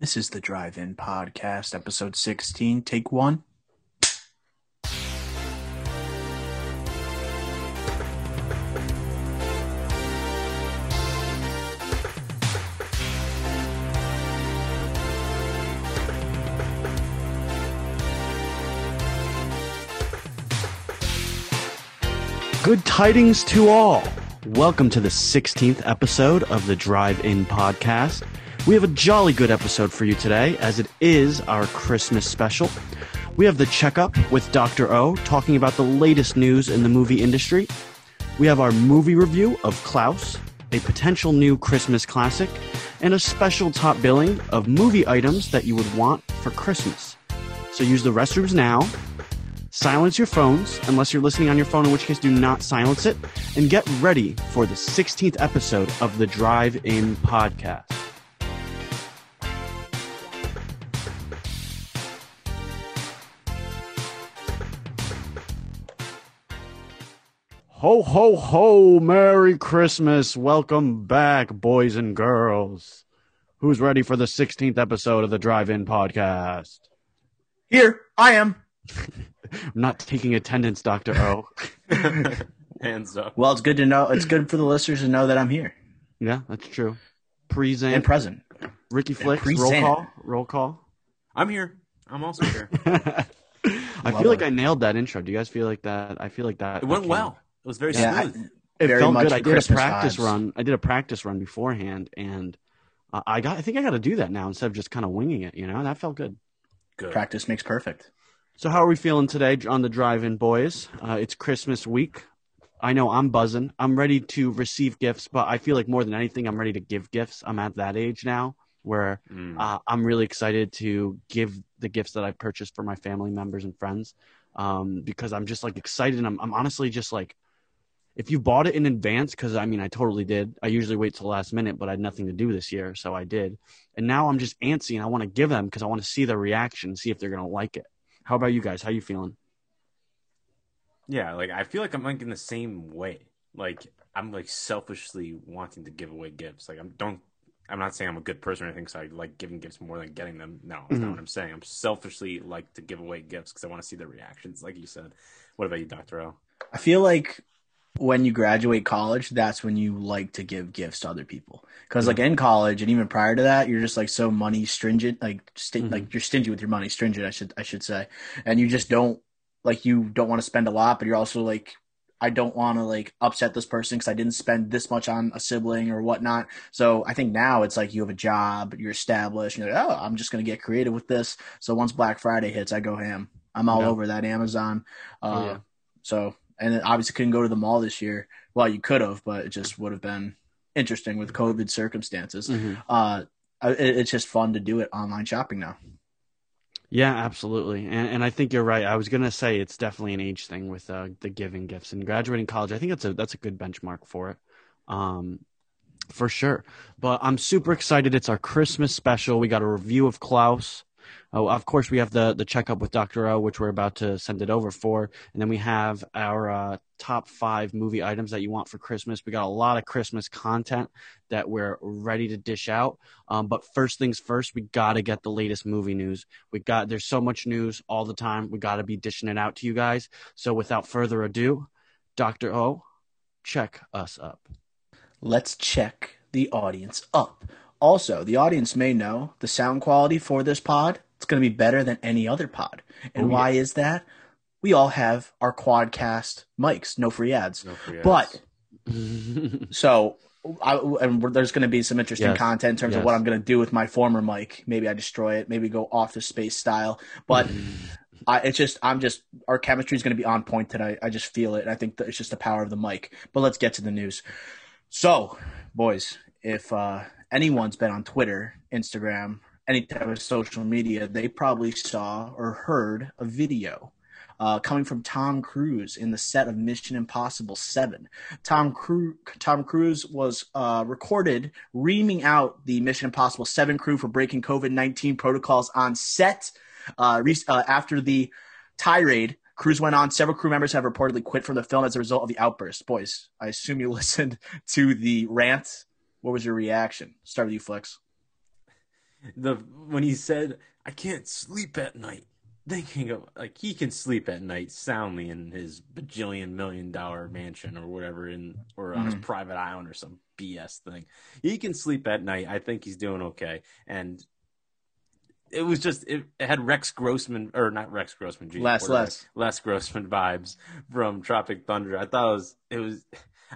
This is the Drive In Podcast, episode 16, take one. Good tidings to all. Welcome to the 16th episode of the Drive In Podcast. We have a jolly good episode for you today, as it is our Christmas special. We have the checkup with Dr. O talking about the latest news in the movie industry. We have our movie review of Klaus, a potential new Christmas classic, and a special top billing of movie items that you would want for Christmas. So use the restrooms now silence your phones unless you're listening on your phone, in which case do not silence it, and get ready for the 16th episode of the Drive In Podcast. Ho, ho, ho! Merry Christmas! Welcome back, boys and girls. Who's ready for the 16th episode of the Drive In Podcast? Here, I am. I'm not taking attendance, Dr. O. Hands up. Well, it's good to know. It's good for the listeners to know that I'm here yeah, that's true. Present. and present. Ricky Flicks, roll present. call. Roll call. I'm here. I'm also here. I Love feel like it. I nailed that intro. Do you guys feel like that? I feel like that. It went came- well. It was very Yeah, I- It Very felt good. I the did a practice vibes. run. I did a practice run beforehand, and uh, I got. I think I got to do that now instead of just kind of winging it. You know, that felt good. Good. Practice makes perfect. So how are we feeling today on the drive-in, boys? Uh, it's Christmas week. I know I'm buzzing. I'm ready to receive gifts, but I feel like more than anything, I'm ready to give gifts. I'm at that age now where Mm. uh, I'm really excited to give the gifts that I've purchased for my family members and friends um, because I'm just like excited. I'm, I'm honestly just like, if you bought it in advance, because I mean, I totally did. I usually wait till the last minute, but I had nothing to do this year, so I did. And now I'm just antsy and I want to give them because I want to see their reaction, see if they're gonna like it. How about you guys? How you feeling? Yeah, like I feel like I'm like in the same way. Like I'm like selfishly wanting to give away gifts. Like I'm don't. I'm not saying I'm a good person or anything. So I like giving gifts more than getting them. No, that's Mhm. not what I'm saying. I'm selfishly like to give away gifts because I want to see their reactions. Like you said. What about you, Doctor O? I feel like when you graduate college, that's when you like to give gifts to other people. Because like in college and even prior to that, you're just like so money stringent, like sti- Mhm. like you're stingy with your money, stringent, I should I should say, and you just don't like you don't want to spend a lot, but you're also like. I don't want to like upset this person because I didn't spend this much on a sibling or whatnot. So I think now it's like you have a job, you're established, and you're like, oh, I'm just gonna get creative with this. So once Black Friday hits, I go ham. I'm all Yeah. over that Amazon. Uh, Oh, yeah. So, and it obviously couldn't go to the mall this year. Well, you could have, but it just would have been interesting with COVID circumstances. Mhm. Uh, it, it's just fun to do it online shopping now. Yeah, absolutely. And and I think you're right. I was gonna say it's definitely an age thing with uh, the giving gifts and graduating college. I think that's a that's a good benchmark for it. Um for sure. But I'm super excited. It's our Christmas special. We got a review of Klaus. Oh, of course, we have the the checkup with Dr. O, which we're about to send it over for, and then we have our uh, top five movie items that you want for Christmas. We got a lot of Christmas content that we're ready to dish out. Um, but first things first, we got to get the latest movie news. We got there's so much news all the time. We got to be dishing it out to you guys. So without further ado, Dr. O, check us up. Let's check the audience up. Also, the audience may know the sound quality for this pod. It's going to be better than any other pod. And Oh, yeah. why is that? We all have our quadcast mics, no free ads. No free ads. But So, I, and there's going to be some interesting Yes. content in terms Yes. of what I'm going to do with my former mic. Maybe I destroy it. Maybe go off the space style. But I, it's just, I'm just, our chemistry is going to be on point today. I just feel it. I think that it's just the power of the mic. But let's get to the news. So, boys, if uh, anyone's been on Twitter, Instagram, any type of social media, they probably saw or heard a video uh, coming from Tom Cruise in the set of Mission Impossible 7. Tom, Cru- Tom Cruise was uh, recorded reaming out the Mission Impossible 7 crew for breaking COVID 19 protocols on set. Uh, re- uh, after the tirade, Cruise went on. Several crew members have reportedly quit from the film as a result of the outburst. Boys, I assume you listened to the rant. What was your reaction? Start with you, Flex. The when he said, "I can't sleep at night," thinking of like he can sleep at night soundly in his bajillion million dollar mansion or whatever, in or on his Mhm. private island or some BS thing. He can sleep at night. I think he's doing okay, and. It was just it, it had Rex Grossman or not Rex Grossman, geez, Les, what did I- Les. Les Grossman vibes from Tropic Thunder. I thought it was it was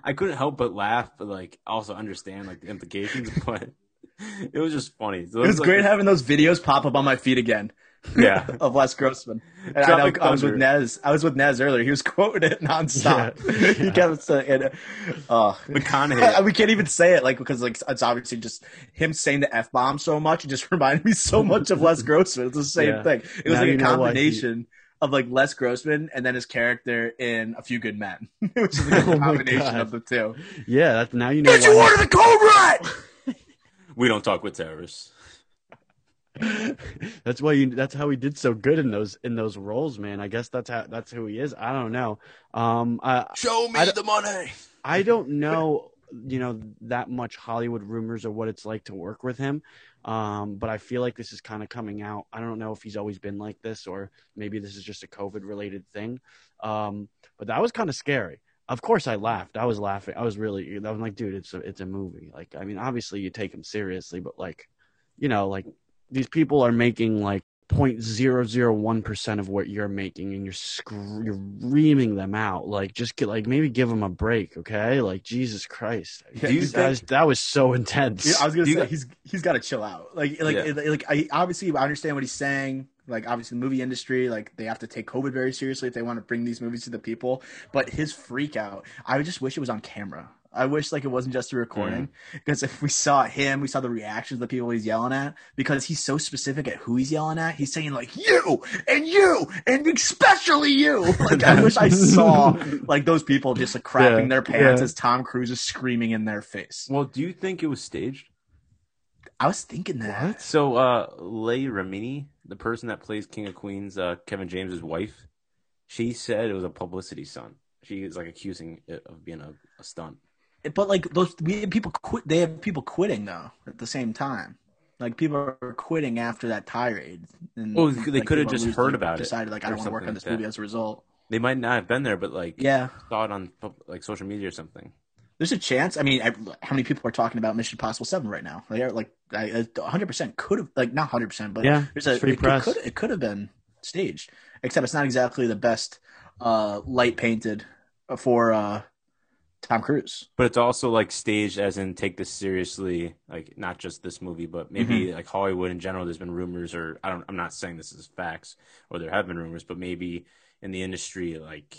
I couldn't help but laugh, but like also understand like the implications. But it was just funny. So It was like, great having those videos pop up on my feed again. Yeah. of Les Grossman. And I, know, I was with Nez. I was with Nez earlier. He was quoting it nonstop. Yeah. he kept saying, "Oh, McConaughey. we can't even say it like because like it's obviously just him saying the f bomb so much. It just reminded me so much of Les Grossman. It's the same Yeah. thing. It was Now like a know why he- combination of like Les Grossman and then his character in A Few Good Men, which is like Oh a my combination of the two. Yeah, that, now you know. Did you why- order the red? We don't talk with terrorists. that's why you. That's how he did so good in those in those roles, man. I guess that's how that's who he is. I don't know. Um, I Show me I the money. I don't know, you know, that much Hollywood rumors or what it's like to work with him. Um, but I feel like this is kind of coming out. I don't know if he's always been like this or maybe this is just a COVID related thing. Um, but that was kind of scary. Of course, I laughed. I was laughing. I was really. I was like, dude, it's a it's a movie. Like, I mean, obviously you take him seriously, but like, you know, like these people are making like 0.001 percent of what you're making, and you're scr- you're reaming them out. Like, just get like maybe give them a break, okay? Like, Jesus Christ, Yeah, Do you that, was, that was so intense. Yeah, I was gonna Do you say he's he's got to chill out. Like like Yeah. like I obviously I understand what he's saying. Like obviously the movie industry, like they have to take COVID very seriously if they want to bring these movies to the people. But his freak out, I just wish it was on camera. I wish like it wasn't just a recording because if we saw him, we saw the reactions of the people he's yelling at because he's so specific at who he's yelling at. He's saying like you and you and especially you. Like I wish I saw like those people just like crapping Yeah, their pants yeah. as Tom Cruise is screaming in their face. Well, do you think it was staged? I was thinking that. So, uh, Leah Remini, the person that plays King of Queens, uh, Kevin James's wife, she said it was a publicity stunt. She is like accusing it of being a, a stunt. But like those, people quit. They have people quitting though at the same time. Like people are quitting after that tirade. And, Well, they like, could have just heard about it Decided like I don't want to work on this that. movie as a result. They might not have been there, but like Yeah, saw it on like social media or something. There's a chance. I mean, I, how many people are talking about Mission Impossible Seven right now? They are like, I 100 percent could have like not 100 percent, but Yeah, there's a free it, press. It could, it could have been staged, except it's not exactly the best uh, light painted for uh, Tom Cruise. But it's also like staged as in take this seriously, like not just this movie, but maybe Mm-hmm. like Hollywood in general. There's been rumors, or I don't. I'm not saying this is facts, or there have been rumors, but maybe in the industry, like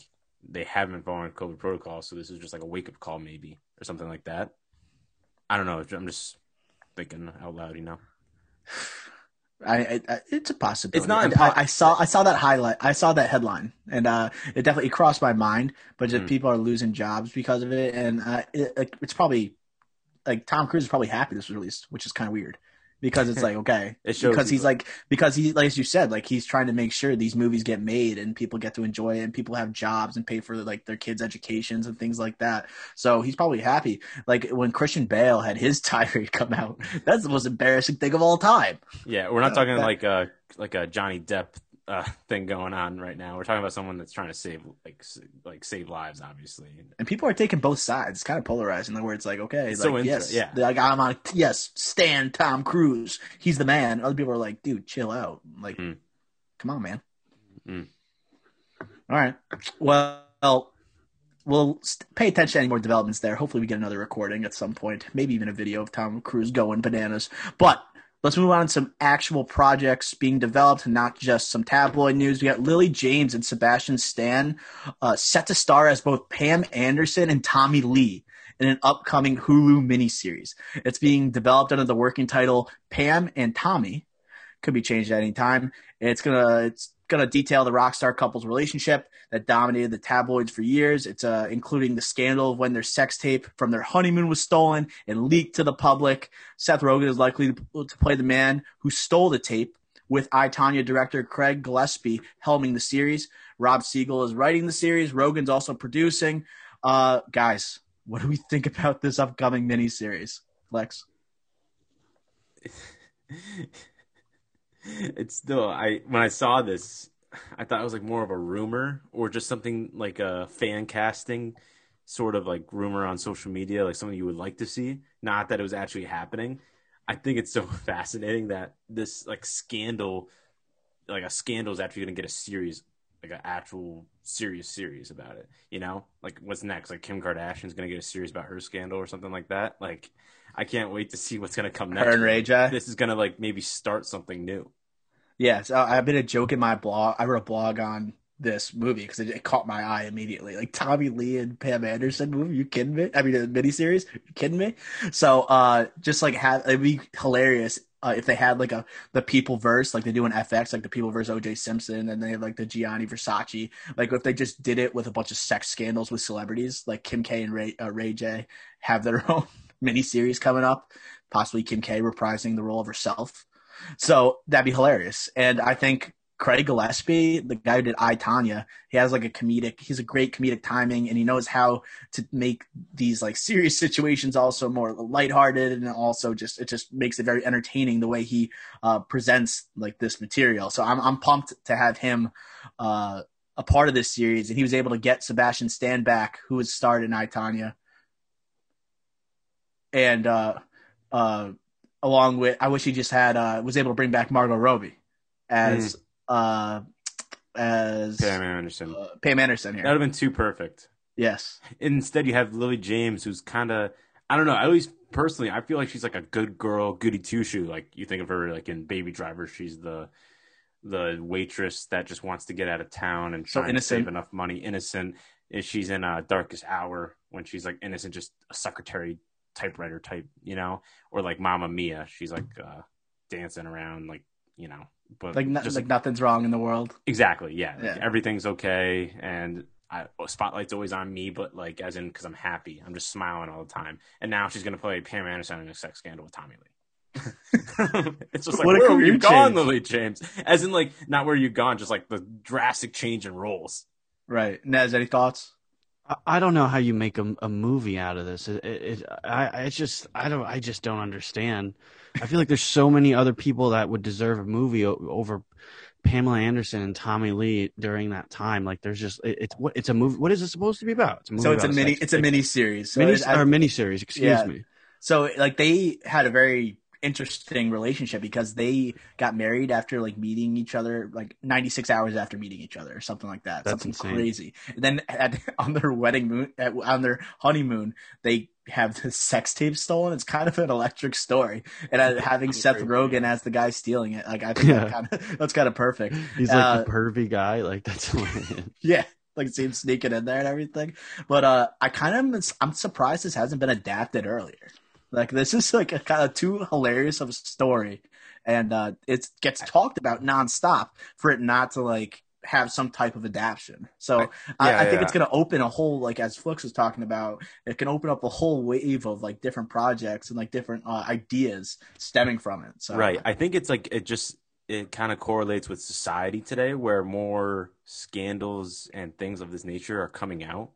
they haven't following COVID protocol, so this is just like a wake up call, maybe or something like that. I don't know. I'm just thinking out loud, you know. I, I, it's a possibility. It's not I, impo- I, I saw I saw that highlight. I saw that headline, and uh, it definitely crossed my mind. But Mm. people are losing jobs because of it, and uh, it- it's probably like Tom Cruise is probably happy this was released, which is kind of weird because it's like okay, It because he's like because he like as you said like he's trying to make sure these movies get made and people get to enjoy it and people have jobs and pay for like their kids educations and things like that. So he's probably happy. Like when christian bale had his tirade come out that's the most embarrassing thing of all time. Yeah, we're not Uh, talking that- like a like a Johnny Depp uh, thing going on right now. We're talking about someone that's trying to save like like save lives, obviously. and people are taking both sides it's kind of polarizing where it's like okay It's like so yes yeah. like i'm on yes stan tom cruise he's the man other people are like dude chill out like Mm. come on man Mm. all right well we'll pay attention to any more developments there hopefully we get another recording at some point maybe even a video of tom cruise going bananas but Let's move on to some actual projects being developed, not just some tabloid news. We got Lily James and Sebastian Stan uh, set to star as both Pam Anderson and Tommy Lee in an upcoming Hulu miniseries. It's being developed under the working title Pam and Tommy. Could be changed at any time. It's gonna it's gonna detail the rock star couple's relationship that dominated the tabloids for years. It's uh, including the scandal of when their sex tape from their honeymoon was stolen and leaked to the public. Seth Rogen is likely to, to play the man who stole the tape, with I Tonya director Craig Gillespie helming the series. Rob Siegel is writing the series. Rogen's also producing. Uh, guys, what do we think about this upcoming miniseries, Lex? it's still I when I saw this, I thought it was like more of a rumor or just something like a fan casting sort of like rumor on social media, like something you would like to see. Not that it was actually happening. I think it's so fascinating that this like scandal, like a scandal is actually going to get a series, like an actual serious series about it. You know, like what's next? Like Kim Kardashian's going to get a series about her scandal or something like that. Like, I can't wait to see what's going to come next. Her and Ray J. This is going to like maybe start something new. Yes, yeah, so I've been a joke in my blog. I wrote a blog on this movie because it, it, caught my eye immediately. Like Tommy Lee and Pam Anderson movie. You kidding me? I mean, a miniseries. You kidding me? So, uh, just like have it'd be hilarious uh, if they had like a the people verse like they do in FX, like the people verse OJ Simpson, and they have like the Gianni Versace. Like if they just did it with a bunch of sex scandals with celebrities, like Kim K and Ray uh, Ray J have their own miniseries coming up. Possibly Kim K reprising the role of herself. So that'd be hilarious. And I think Craig Gillespie, the guy who did I Tonya, he has like a comedic. He's a great comedic timing, and he knows how to make these like serious situations also more lighthearted, and also just it just makes it very entertaining the way he uh, presents like this material. So I'm I'm pumped to have him uh, a part of this series, and he was able to get Sebastian Stan back, who was starred in I Tonya, and uh, uh, along with I wish he just had uh, was able to bring back Margot Robbie as. Mm uh, as Pam Anderson. Uh, Pam Anderson here. That would have been too perfect. Yes. Instead, you have Lily James, who's kind of I don't know. I always personally, I feel like she's like a good girl, goody two shoe. Like you think of her like in Baby Driver, she's the the waitress that just wants to get out of town and try so to save enough money. Innocent. She's in a uh, Darkest Hour when she's like innocent, just a secretary typewriter type, you know, or like Mamma Mia. She's like uh, dancing around, like you know, but like, no, just, like nothing's wrong in the world. Exactly. Yeah. yeah. everything's okay, and I, spotlight's always on me, but like as in because I'm happy, I'm just smiling all the time. And now she's gonna play Pam Anderson in a sex scandal with Tommy Lee. it's just like what where are you gone, Lily James? As in like not where you gone, just like the drastic change in roles. Right. Nez, any thoughts? I don't know how you make a, a movie out of this. It, it, I, I just, I don't, I just don't understand. I feel like there's so many other people that would deserve a movie over Pamela Anderson and Tommy Lee during that time. Like, there's just, it, it's what, it's a movie. What is it supposed to be about? It's so it's a mini, it's a mini series. So mini, or mini series. Excuse yeah. me. So like they had a very interesting relationship because they got married after like meeting each other like 96 hours after meeting each other or something like that That's something insane. crazy. And then at, on their wedding moon at, on their honeymoon they have the sex tape stolen. It's kind of an electric story. And uh, having seth rogen as the guy stealing it like i think yeah. that kind of, that's kind of perfect. He's like uh, a pervy guy like that's yeah like seems sneaking in there and everything. But uh i kind of i'm surprised this hasn't been adapted earlier like this is like a kind of too hilarious of a story, and uh, it gets talked about nonstop for it not to like have some type of adaptation. So I, I, yeah, I think yeah. it's going to open a whole like as Flux was talking about, it can open up a whole wave of like different projects and like different uh, ideas stemming from it. So right, I think it's like it just it kind of correlates with society today, where more scandals and things of this nature are coming out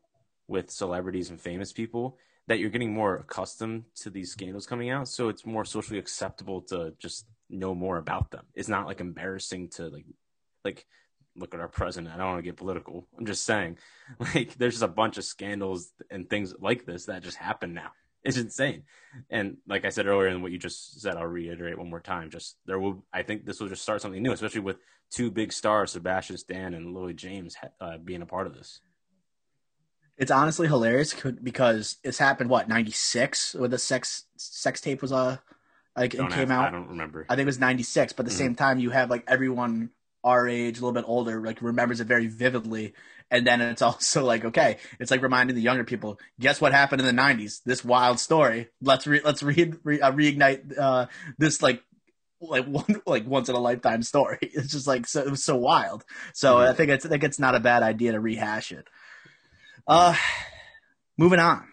with celebrities and famous people that you're getting more accustomed to these scandals coming out, so it's more socially acceptable to just know more about them. It's not like embarrassing to like like look at our president. I don't want to get political. I'm just saying, like there's just a bunch of scandals and things like this that just happen now. It's insane. And like I said earlier, and what you just said, I'll reiterate one more time. Just there will, I think this will just start something new, especially with two big stars, Sebastian Stan and Lily James, uh, being a part of this. It's honestly hilarious because it's happened what ninety six when the sex sex tape was uh like it came have, out. I don't remember. I think it was ninety six, but at the mm-hmm. same time you have like everyone our age, a little bit older, like remembers it very vividly. And then it's also like, okay, it's like reminding the younger people, guess what happened in the '90s? This wild story. Let's re- let's re- re- uh, reignite uh, this like like one like once in a lifetime story. It's just like so it was so wild. So mm-hmm. I think it's I think it's not a bad idea to rehash it. Uh, moving on.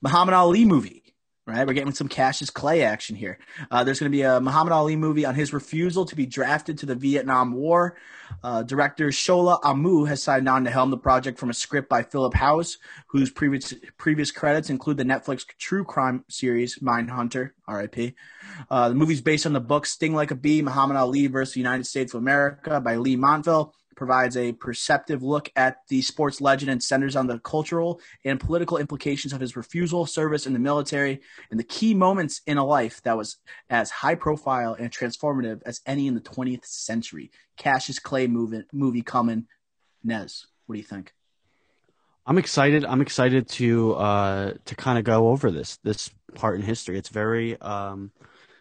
Muhammad Ali movie right? We're getting some Cassius Clay action here. Uh, there's going to be a Muhammad Ali movie on his refusal to be drafted to the Vietnam War. Uh, director Shola Amoo has signed on to helm the project from a script by Philip House, whose previous previous credits include the Netflix true crime series Mindhunter, R.I.P. Uh, the movie's based on the book Sting Like a Bee: Muhammad Ali versus the United States of America by Leigh Montville provides a perceptive look at the sports legend and centers on the cultural and political implications of his refusal service in the military and the key moments in a life that was as high profile and transformative as any in the 20th century. Cassius Clay movie, movie coming. Nez, what do you think? I'm excited. I'm excited to uh, to kind of go over this this part in history. It's very um,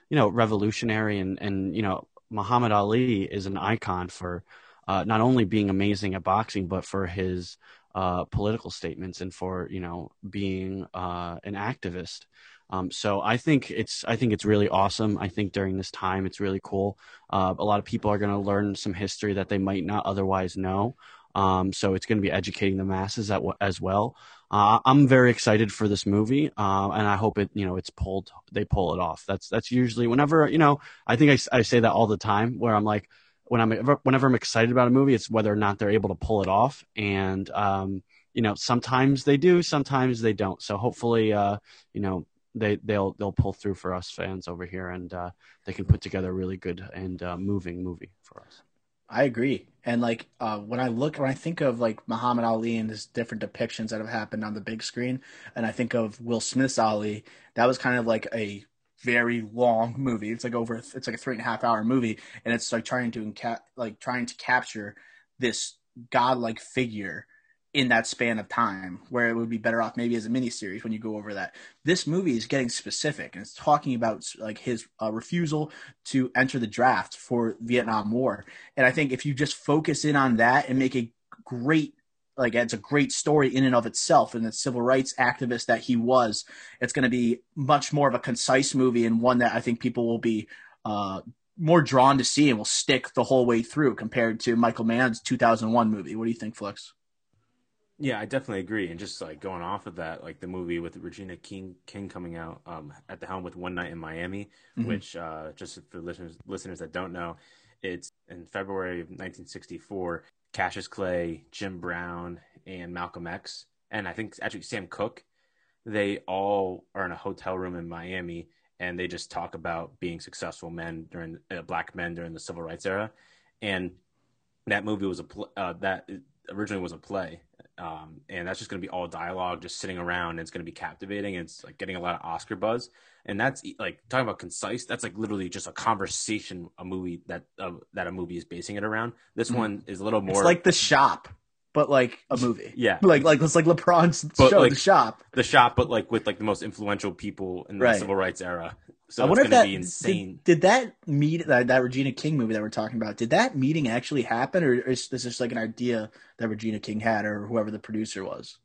you know revolutionary and and you know Muhammad Ali is an icon for uh, not only being amazing at boxing, but for his uh, political statements and for you know being uh, an activist. Um, so I think it's I think it's really awesome. I think during this time it's really cool. Uh, a lot of people are going to learn some history that they might not otherwise know. Um, so it's going to be educating the masses at, as well. Uh, I'm very excited for this movie, uh, and I hope it, you know, it's pulled. They pull it off. That's that's usually whenever you know. I think I, I say that all the time, where I'm like, when I'm whenever I'm excited about a movie, it's whether or not they're able to pull it off. And um, you know, sometimes they do, sometimes they don't. So hopefully, uh, you know, they they'll they'll pull through for us fans over here, and uh, they can put together a really good and uh, moving movie for us. I agree. And like uh, when I look, when I think of like Muhammad Ali and his different depictions that have happened on the big screen, and I think of Will Smith's Ali, that was kind of like a very long movie. It's like over it's like a three and a half hour movie, and it's like trying to enca- like trying to capture this godlike figure in that span of time where it would be better off maybe as a miniseries when you go over that. This movie is getting specific and it's talking about like his uh, refusal to enter the draft for Vietnam War. And I think if you just focus in on that and make a great like it's a great story in and of itself and the civil rights activist that he was it's going to be much more of a concise movie and one that i think people will be uh, more drawn to see and will stick the whole way through compared to michael mann's 2001 movie. What do you think flex? Yeah i definitely agree. And just like going off of that like the movie with regina king king coming out um, at the helm with one night in miami mm-hmm. which uh, just for listeners listeners that don't know it's in february of 1964 Cassius Clay, Jim Brown, and Malcolm X, and I think actually Sam Cooke. They all are in a hotel room in Miami, and they just talk about being successful men during uh, black men during the civil rights era. And that movie was a uh, that originally was a play, um, and that's just going to be all dialogue, just sitting around. And it's going to be captivating. And it's like getting a lot of Oscar buzz, and that's like talking about concise. That's like literally just a conversation, a movie that uh, that a movie is basing it around. This mm one is a little more it's like The Shop, but like a movie. Yeah, like like it's like LeBron's but show, like, The Shop. The Shop, but like with like the most influential people in the right. civil rights era. So I wonder if that did, did, that meet that, that Regina King movie that we're talking about? Did that meeting actually happen, or is this just like an idea that Regina King had, or whoever the producer was?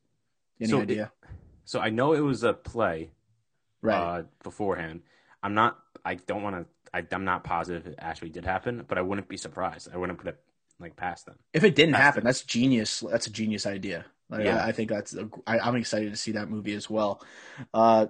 Any so idea? It, so I know it was a play, right? Uh, beforehand, I'm not. I don't want to. I'm not positive it actually did happen, but I wouldn't be surprised. I wouldn't put it like past them. If it didn't happen, them. that's genius. That's a genius idea. Like, yeah. I, I, think that's. A, I, I'm excited to see that movie as well. Uh,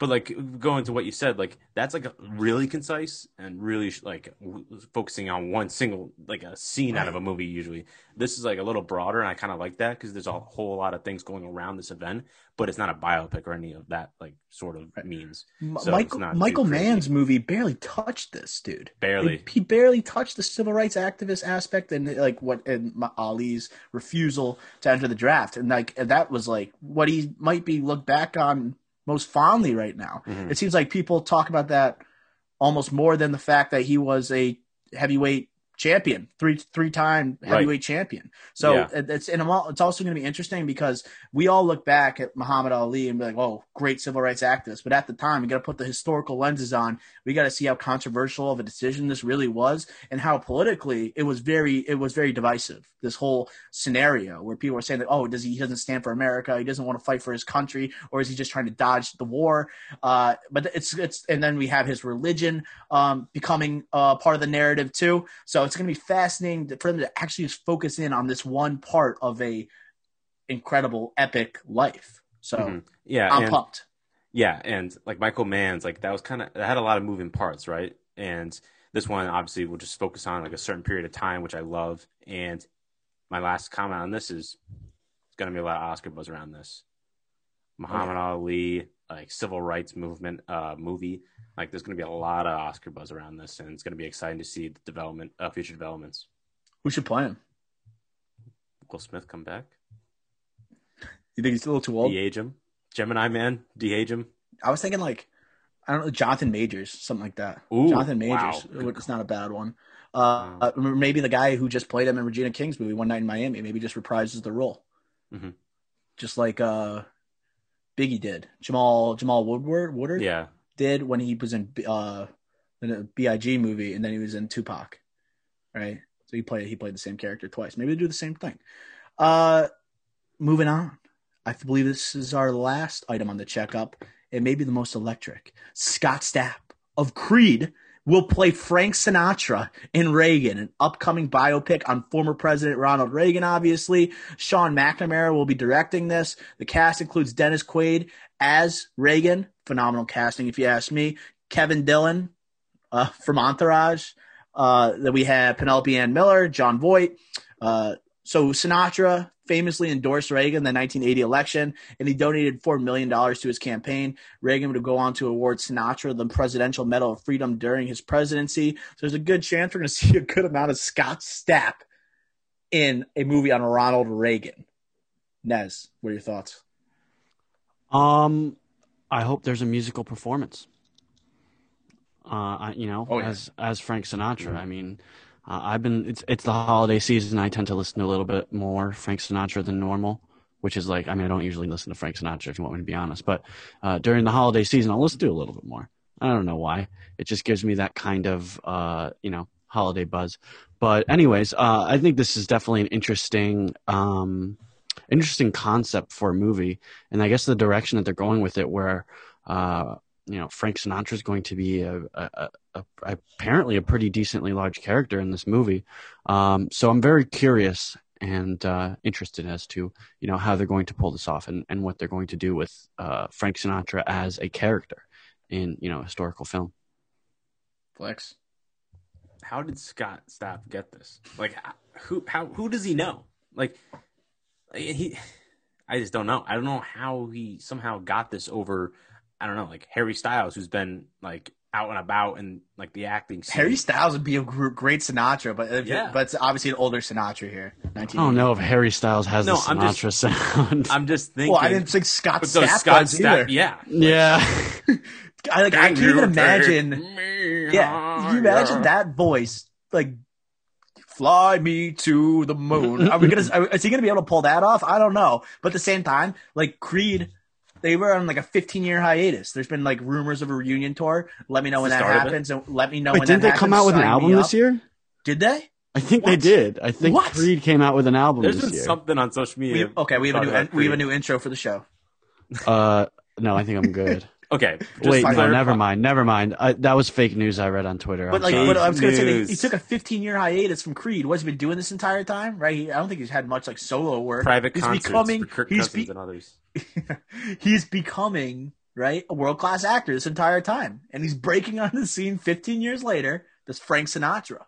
but like going to what you said like that's like really concise and really like w- focusing on one single like a scene right. out of a movie usually. This is like a little broader and i kind of like that because there's a whole lot of things going around this event but it's not a biopic or any of that like sort of right. means. So michael michael mann's movie barely touched this dude. Barely. He, he barely touched the civil rights activist aspect and like what and ali's refusal to enter the draft. And like that was like what he might be looked back on most fondly right now. Mm-hmm. It seems like people talk about that almost more than the fact that he was a heavyweight champion, three three time heavyweight right. champion. So yeah. it's and it's also going to be interesting because we all look back at Muhammad Ali and be like, "Oh, great civil rights activist," but at the time, we got to put the historical lenses on. We got to see how controversial of a decision this really was, and how politically it was very it was very divisive. This whole scenario where people were saying that, "Oh, does he, he doesn't stand for America? He doesn't want to fight for his country, or is he just trying to dodge the war?" Uh, but it's it's and then we have his religion um, becoming uh, part of the narrative too. So it's going to be fascinating for them to actually just focus in on this one part of a incredible epic life. So mm-hmm. yeah, I'm pumped. Yeah, and like Michael Mann's, like that was kind of that had a lot of moving parts, right? And this one obviously will just focus on like a certain period of time, which I love. And my last comment on this is it's going to be a lot of Oscar buzz around this. Muhammad Ali, like civil rights movement uh, movie. Like there's going to be a lot of Oscar buzz around this, and it's going to be exciting to see the development, uh, future developments. Who should play him? Will Smith come back? You think he's a little too old? De-age him? Gemini Man? De-age him? I was thinking like I don't know, Jonathan Majors, something like that. Ooh, Jonathan Majors, wow. it's not a bad one. Uh, uh, maybe the guy who just played him in Regina King's movie One Night in Miami, maybe just reprises the role, Mhm. just like uh, Biggie did. Jamal Jamal Woodward Woodard Yeah. did when he was in uh, in a Big movie, and then he was in Tupac, right? So he played he played the same character twice. Maybe they do the same thing. Uh, moving on. I believe this is our last item on the checkup. It may be the most electric. Scott Stapp of Creed will play Frank Sinatra in Reagan, an upcoming biopic on former President Ronald Reagan, obviously. Sean McNamara will be directing this. The cast includes Dennis Quaid as Reagan. Phenomenal casting, if you ask me. Kevin Dillon uh, from Entourage. Uh, then we have Penelope Ann Miller, Jon Voight. Uh, so Sinatra famously endorsed Reagan in the 1980 election, and he donated $4 million to his campaign. Reagan would go on to award Sinatra the Presidential Medal of Freedom during his presidency. So there's a good chance we're going to see a good amount of Scott Stapp in a movie on Ronald Reagan. Nez, what are your thoughts? Um, I hope there's a musical performance. Uh, I, you know, Oh, yeah. as as Frank Sinatra. I mean, uh, I've been it's it's the holiday season. I tend to listen to a little bit more Frank Sinatra than normal, which is like I mean I don't usually listen to Frank Sinatra if you want me to be honest, but uh, during the holiday season I'll listen to a little bit more. I don't know why. It just gives me that kind of uh, you know holiday buzz. But anyways, uh, I think this is definitely an interesting. Um, interesting concept for a movie and i guess the direction that they're going with it where uh you know frank sinatra is going to be a, a, a, apparently a pretty decently large character in this movie um so i'm very curious and uh interested as to you know how they're going to pull this off and, and what they're going to do with uh frank sinatra as a character in you know historical film Flex. how did Scott Stapp get this? Like, who how who does he know? Like, he, I just don't know. I don't know how he somehow got this over. I don't know, like Harry Styles, who's been like out and about and like the acting. Scene. Harry Styles would be a great Sinatra, but uh, if- Yeah. but it's obviously an older Sinatra here. i don't know if harry styles has No, the I'm just- sinatra sound I'm just thinking. Well, I didn't think Scott But so Stapp Scott does Stapp, either. yeah, yeah I like. I can't even imagine. me Yeah, you imagine higher? that voice? Like, fly me to the moon. Are we gonna? Is he gonna be able to pull that off? I don't know. But at the same time, like Creed, they were on like a 15 year hiatus. There's been like rumors of a reunion tour. Let me know when It's the that start of it. happens, and let me know Wait, when didn't that they come out with an album this year Did they? I think they did. I think What? Creed came out with an album There's this been year. something on social We, media. okay, we have a new we have a new intro for the show. Uh, no, I think I'm good. Okay, just Wait, no, never mind, never mind. I, that was fake news I read on Twitter. But I'm like, sorry. what I was gonna say, news. he took a 15 year hiatus from Creed. What's he been doing this entire time? Right? He, I don't think he's had much like solo work. Private he's concerts becoming. for Kirk He's Cousins be- and others. he's becoming right a world class actor this entire time, and he's breaking on the scene 15 years later. This Frank Sinatra.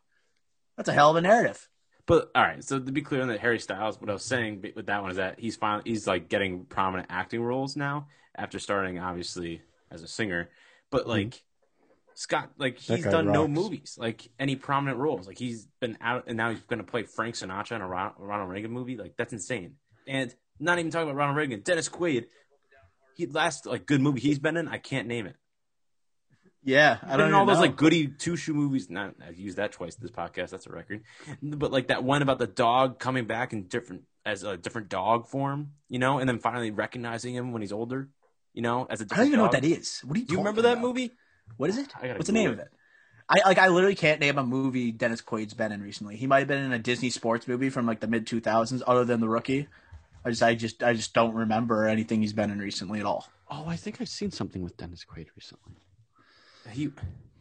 That's a hell of a narrative. But all right, so to be clear on that Harry Styles, what I was saying with that one is that he's finally he's like getting prominent acting roles now after starting obviously as a singer. But mm-hmm. like Scott, like he's done no movies, like any prominent roles. Like he's been out and now he's going to play Frank Sinatra in a Ronald Reagan movie. Like that's insane. And not even talking about Ronald Reagan, Dennis Quaid. He last like good movie he's been in, I can't name it. Yeah, I don't in know. all those like goody two shoe movies. Not I've used that twice this podcast. That's a record. But like that one about the dog coming back in different as a different dog form, you know, and then finally recognizing him when he's older, you know, as a I don't different. even know what that is. What are you? Do you remember talking that about? movie? What is it? What's the name of it? I like. I literally can't name a movie Dennis Quaid's been in recently. He might have been in a Disney sports movie from like the mid 2000s, other than The Rookie. I just, I just, I just don't remember anything he's been in recently at all. oh, I think I've seen something with Dennis Quaid recently. He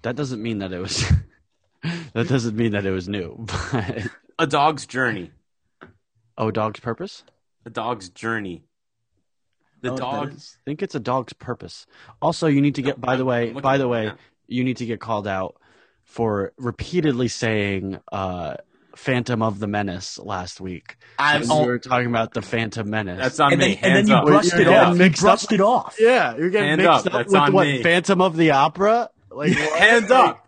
That doesn't mean that it was. that doesn't mean that it was new. But a dog's journey. oh, a Dog's Purpose. A dog's journey. The know what that dog. is? I think it's a dog's purpose. Also, you need to get. No, by the I'm- way, by the way, now. you need to get called out for repeatedly saying uh, "Phantom of the Menace" last week. I'm, oh, we were talking about the Phantom Menace. That's on and me. then, and then Hands you brushed You're it off. You mixed up. brushed it off. yeah, you're getting Hand mixed up, up, that's with on what me. Phantom of the Opera. Like? Hands up.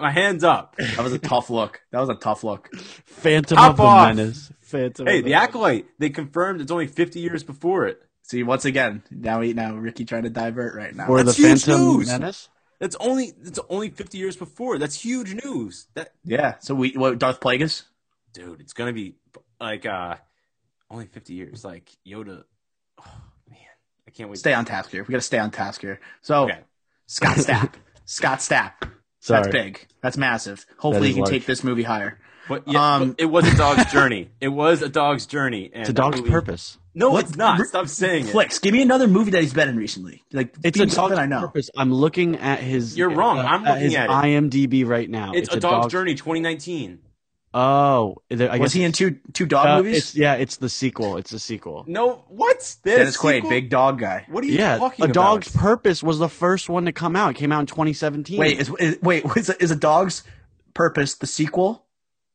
My hands up. That was a tough look. That was a tough look. Phantom Top of the off. Menace. Phantom. Hey, of the acolyte. They confirmed it's only 50 years before it. See, once again, now we now Ricky trying to divert right now. or the That's huge Phantom news. Menace. That's only it's only 50 years before. That's huge news. That yeah. So we what Darth Plagueis? dude, it's gonna be like uh only 50 years. Like Yoda. Oh man, I can't wait. Stay on task here. We got to stay on task here. So Okay. Scott Stapp. Scott Stapp. Sorry. That's big. That's massive. Hopefully, That he can large. take this movie higher. But yeah, Um, but it was a dog's journey. It was a dog's journey. And It's a dog's movie- purpose. No, What- it's not. Ri- Stop saying it. Flicks. Give me another movie that he's been in recently. Like It's a me something dog's I know. purpose. I'm looking at his. You're wrong. uh, I'm at looking his at it. IMDb right now. It's, a, dog's, journey 2019. Oh, there- I Was guess he in two two dog uh, movies? It's, yeah, it's the sequel. It's the sequel. No, what's this? Dennis Quaid, big dog guy. What are you Yeah, talking a about? dog's purpose was the first one to come out. It came out in 2017. Wait, is, is wait is is a dog's purpose the sequel?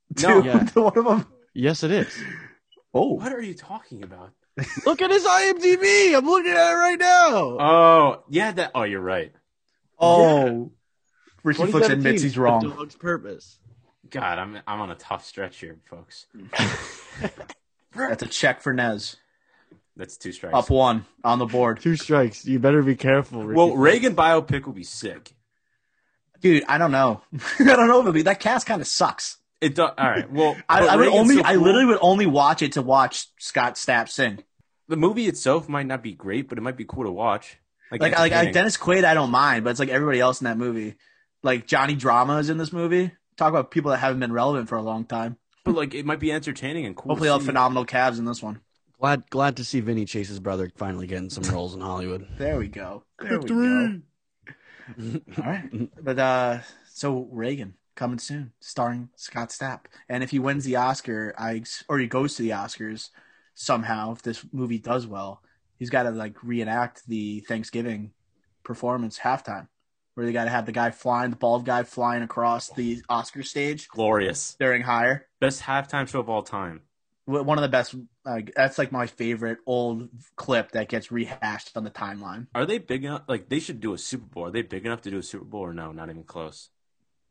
To, No. Yeah. to one of them. yes, it is. Oh, What are you talking about? Look at his IMDb. I'm looking at it right now. Oh, yeah, that. Oh, you're right. oh. Ricky Flicks 2017, admits he's A wrong. dog's purpose. God, I'm I'm on a tough stretch here, folks. That's a check for Nez. That's two strikes. Up one on the board, Two strikes. You better be careful. Ricky. well, Reagan biopic will be sick. dude. I don't know. I don't know if it'll be that cast kind of sucks. It does. All right. Well, I, I would only, so I literally would only watch it to watch Scott Stapp sing. The movie itself might not be great, but it might be cool to watch. Like, Like, like, like. Dennis Quaid, I don't mind, but it's like everybody else in that movie. Like Johnny Drama is in this movie. Talk about people that haven't been relevant for a long time. but like it might be entertaining and cool. Hopefully, to I'll have see. phenomenal calves in this one. glad glad to see Vinny Chase's brother finally getting some roles in Hollywood. There we go. There we go. All right, but uh, so Reagan coming soon, starring Scott Stapp, and if he wins the Oscar, I or he goes to the Oscars somehow, if this movie does well, he's got to like reenact the Thanksgiving performance halftime, where they got to have the guy flying, the bald guy flying across the Oscar stage Glorious. during higher. Best halftime show of all time. One of the best. Like that's like my favorite old clip that gets rehashed on the timeline. Are they big enough? Like they should do a Super Bowl. Are they big enough to do a Super Bowl or no? Not even close.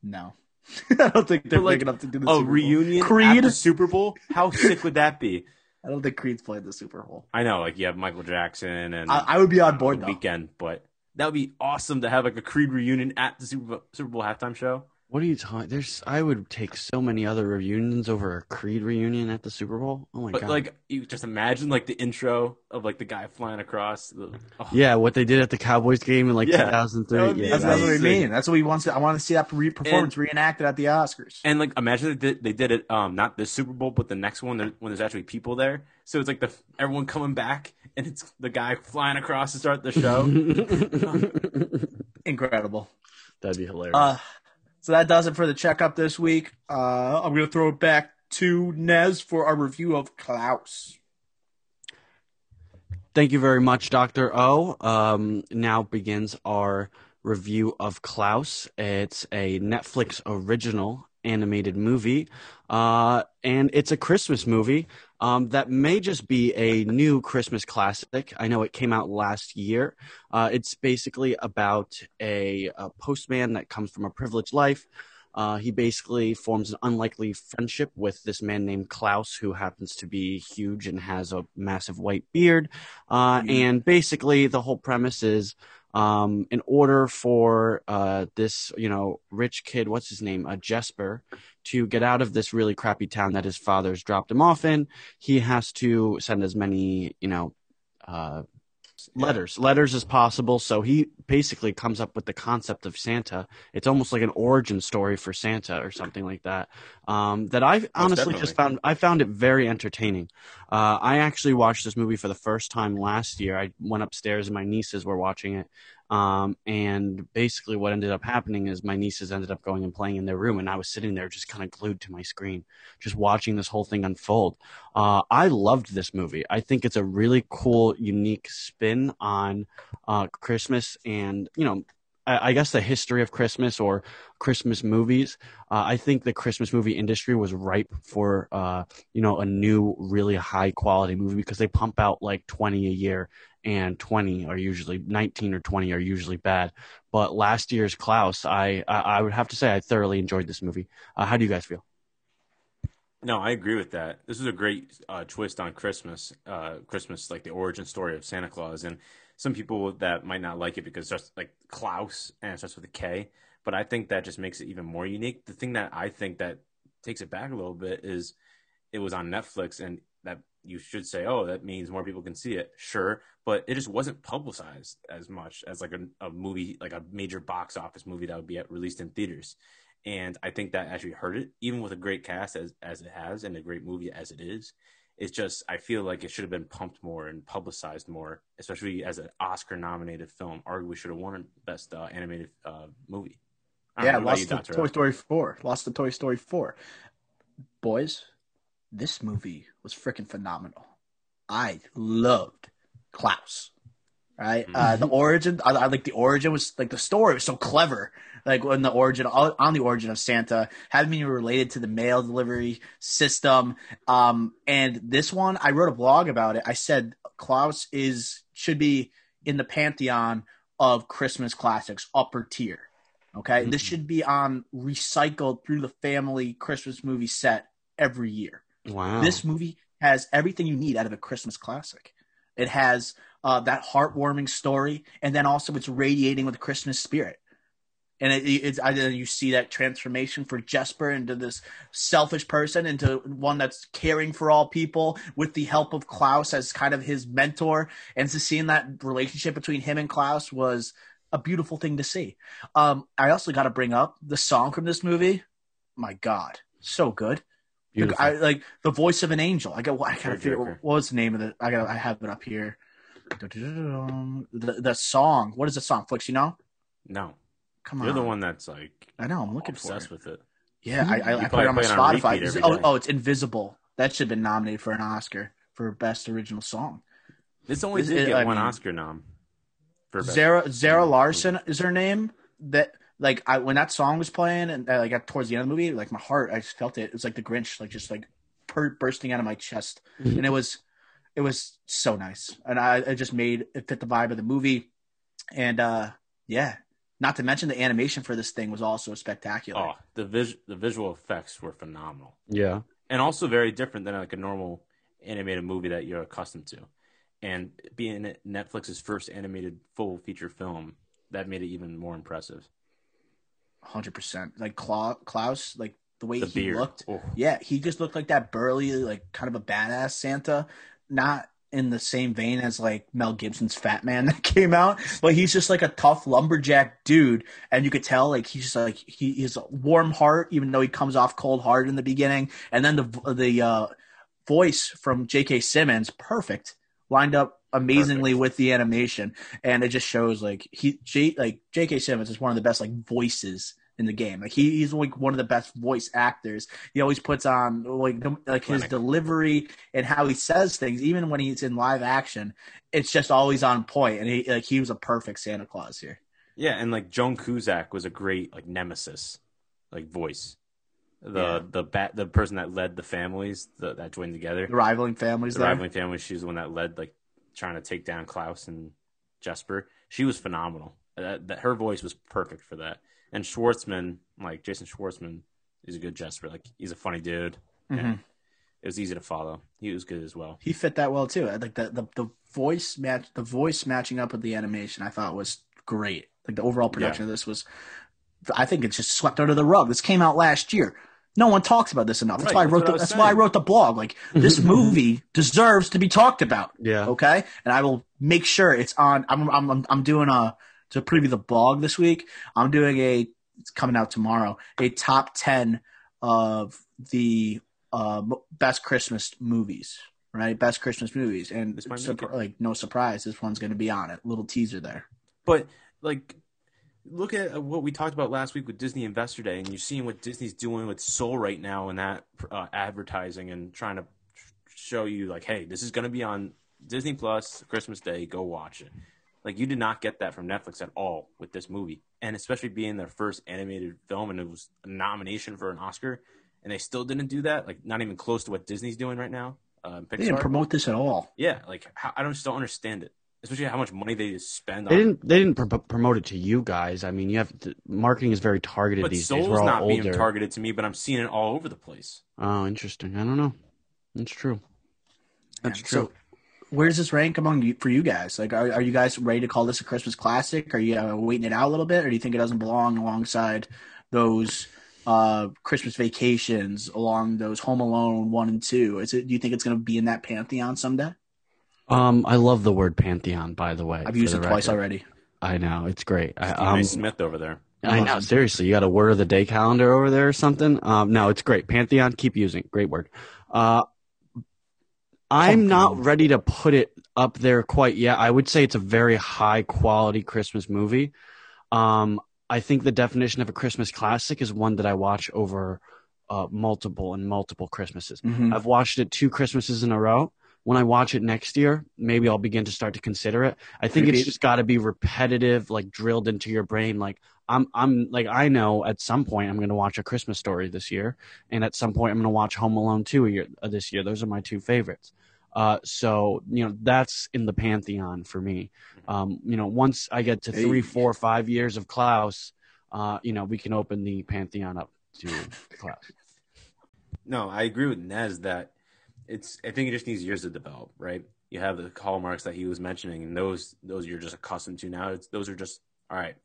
No, I don't think they're like, big enough to do the A Super Bowl. reunion Creed. at Super Bowl? How sick would that be? I don't think Creed's played the Super Bowl. I know, like you have Michael Jackson and I, I would be on board The though. weekend, but that would be awesome to have like a Creed reunion at the Super Bowl, Super Bowl halftime show. What are you talking? There's I would take so many other reunions over a Creed reunion at the Super Bowl. Oh my But god! like, you just imagine like the intro of like the guy flying across. The, oh, yeah, what they did at the Cowboys game in like Yeah. 2003. That yeah, That's, that's what was- we mean. That's what we want. To, I want to see that re- performance reenacted at the Oscars. And like, imagine they did, they did it, um, not the Super Bowl, but the next one when there's actually people there. So it's like the everyone coming back, and it's the guy flying across to start the show. Incredible. That'd be hilarious. Uh, so that does it for the checkup this week. Uh, I'm going to throw it back to Nez for our review of Klaus. Thank you very much, Dr. O. Um, now begins our review of Klaus. It's a Netflix original animated movie, uh, and it's a Christmas movie um, that may just be a new Christmas classic. I know it came out last year. Uh, it's basically about a, a postman that comes from a privileged life. Uh, he basically forms an unlikely friendship with this man named Klaus, who happens to be huge and has a massive white beard. Uh, Mhm. And basically, the whole premise is um, in order for uh, this, you know, rich kid, what's his name, uh, Jesper, to get out of this really crappy town that his father's dropped him off in, he has to send as many, you know, uh, letters, letters as possible. So he basically comes up with the concept of Santa. It's almost like an origin story for Santa or something like that. Um, that I honestly just found I found it very entertaining. Uh, I actually watched this movie for the first time last year. I went upstairs and my nieces were watching it. Um, and basically, what ended up happening is my nieces ended up going and playing in their room, and I was sitting there just kind of glued to my screen, just watching this whole thing unfold. Uh, I loved this movie. I think it's a really cool, unique spin on uh, Christmas, and you know, I, guess the history of Christmas or Christmas movies. Uh, I think the Christmas movie industry was ripe for, uh, you know, a new, really high quality movie because they pump out like 20 a year and 20 are usually 19 or 20 are usually bad. But last year's Klaus, I, I, I would have to say I thoroughly enjoyed this movie. Uh, how do you guys feel? No, I agree with that. This is a great uh, twist on Christmas. Uh, Christmas, like the origin story of Santa Claus, and some people that might not like it because it's just like Klaus and it starts with a K. But I think that just makes it even more unique. The thing that I think that takes it back a little bit is it was on Netflix, and that you should say, oh, that means more people can see it. Sure, but it just wasn't publicized as much as like a, a movie, like a major box office movie that would be at, released in theaters. And I think that actually hurt it, even with a great cast as as it has and a great movie as it is. It's just I feel like it should have been pumped more and publicized more, especially as an Oscar-nominated film. Arguably should have won Best uh, Animated uh, Movie. Yeah, lost to Toy Story four. Lost to Toy Story four. Boys, this movie was freaking phenomenal. I loved Klaus. Right, mm-hmm. uh, the origin. I, I, like the origin was like the story was so clever. Like when the origin on the origin of Santa having me related to the mail delivery system. Um, and this one, I wrote a blog about it. I said Klaus is should be in the pantheon of Christmas classics, upper tier. Okay, mm-hmm. this should be on recycled through the family Christmas movie set every year. Wow, this movie has everything you need out of a Christmas classic. It has uh, that heartwarming story, and then also it's radiating with Christmas spirit. And it, it's I, you see that transformation for Jesper into this selfish person into one that's caring for all people with the help of Klaus as kind of his mentor, and to seeing that relationship between him and Klaus was a beautiful thing to see. Um, I also got to bring up the song from this movie. My God, so good. Beautiful. I like the voice of an angel. I got. I kind of figure what was the name of it. I got. I have it up here. The the song. What is the song? Flicks, you know? No. Come on. You're the one that's like. I know. I'm looking obsessed for it. with it. Yeah, I, I, I put it on my Spotify. On oh, oh, it's Invisible. That should have been nominated for an Oscar for best original song. This only did get I one mean, Oscar nom. For Zara Zara Larsson is her name. That like I when that song was playing and uh, like towards the end of the movie, like my heart, I just felt it. It was like the Grinch, like just like per- bursting out of my chest, mm-hmm. and it was it was so nice, and I it just made it fit the vibe of the movie, and uh yeah. Not to mention the animation for this thing was also spectacular. Oh, the vis- the visual effects were phenomenal. Yeah, and also very different than like a normal animated movie that you're accustomed to. And being Netflix's first animated full feature film, that made it even more impressive hundred percent. Like Klaus, like the way the he beard. looked. Oh. Yeah, he just looked like that burly, like kind of a badass Santa. Not in the same vein as like Mel Gibson's Fat Man that came out, but he's just like a tough lumberjack dude, and you could tell like he's just like he, he's a warm heart, even though he comes off cold hard in the beginning, and then the the uh, voice from J.K. Simmons, perfect, lined up amazingly Perfect. with the animation, and it just shows like he J, like J.K. Simmons is one of the best like voices in the game. Like he, he's like one of the best voice actors. He always puts on like like his delivery and how he says things, even when he's in live action. It's just always on point, and he like he was a perfect Santa Claus here. Yeah, and like Joan Cusack was a great like nemesis, like voice. The yeah. the bat the person that led the families the, that joined together, the rivaling families. The there. rivaling families. She's the one that led like trying to take down Klaus and Jesper. She was phenomenal. That, that her voice was perfect for that. And Schwartzman, like Jason Schwartzman, is a good Jesper. Like he's a funny dude. Mm-hmm. it was easy to follow. He was good as well. He fit that well too. Like the, the the voice match, the voice matching up with the animation, I thought was great. Like the overall production yeah. of this was, I think it's just swept under the rug. This came out last year. No one talks about this enough. That's right, why I wrote. That's, the, I that's why I wrote the blog. Like this movie deserves to be talked about. Yeah. Okay. And I will make sure it's on. I'm I'm I'm doing a to preview the blog this week. I'm doing a. It's coming out tomorrow. A top ten of the uh, best Christmas movies. Right, best Christmas movies, and like no surprise, this one's going to be on it. Little teaser there. But like look at what we talked about last week with Disney Investor Day, and you're seeing what Disney's doing with Soul right now and that uh, advertising and trying to show you like, hey, this is going to be on Disney Plus Christmas Day. Go watch it. Like you did not get that from Netflix at all with this movie, and especially being their first animated film, and it was a nomination for an Oscar, and they still didn't do that. Like not even close to what Disney's doing right now. Uh, they didn't promote this at all. Yeah, like how, I don't just don't understand it especially how much money they spend. They didn't. They didn't pr- promote it to you guys. I mean, you have to, marketing is very targeted but these Soul's days. We're all not older. being targeted to me, but I'm seeing it all over the place. Oh, interesting. I don't know. That's true. That's Yeah, true. So, where does this rank among you for you guys? Like, are, are you guys ready to call this a Christmas classic? Are you uh, waiting it out a little bit, or do you think it doesn't belong alongside those uh, Christmas vacations, along those Home Alone one and two? Is it? Do you think it's going to be in that pantheon someday? Um, I love the word pantheon. By the way, I've used it twice record. already. I know it's great. I, Stephen um, Smith over there. I know. Seriously, you got a word of the day calendar over there or something? Um, no, it's great. Pantheon, keep using it. Great word. Uh, I'm not ready to put it up there quite yet. I would say it's a very high quality Christmas movie. Um, I think the definition of a Christmas classic is one that I watch over uh, multiple and multiple Christmases. Mhm. I've watched it two Christmases in a row. When I watch it next year, maybe I'll begin to start to consider it. I think it's just got to be repetitive, like drilled into your brain. Like I'm, I'm like I know at some point I'm going to watch a Christmas Story this year, and at some point I'm going to watch Home Alone two a year, uh, this year. Those are my two favorites. Uh, so you know that's in the pantheon for me. Um, you know, once I get to three, four, years of Klaus, uh, you know, we can open the pantheon up to Klaus. No, I agree with Nez that it's. I think it just needs years to develop. Right? You have the hallmarks that he was mentioning, and those those you're just accustomed to now. It's those are just all right.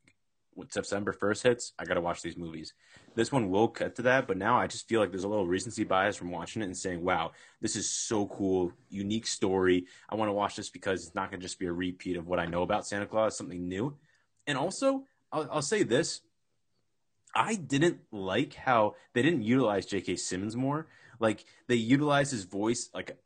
When September first hits, I got to watch these movies. This one will cut to that, but now I just feel like there's a little recency bias from watching it and saying, "Wow, this is so cool, unique story. I want to watch this because it's not going to just be a repeat of what I know about Santa Claus, something new." And also, I'll, I'll say this: I didn't like how they didn't utilize J.K. Simmons more. Like they utilized his voice like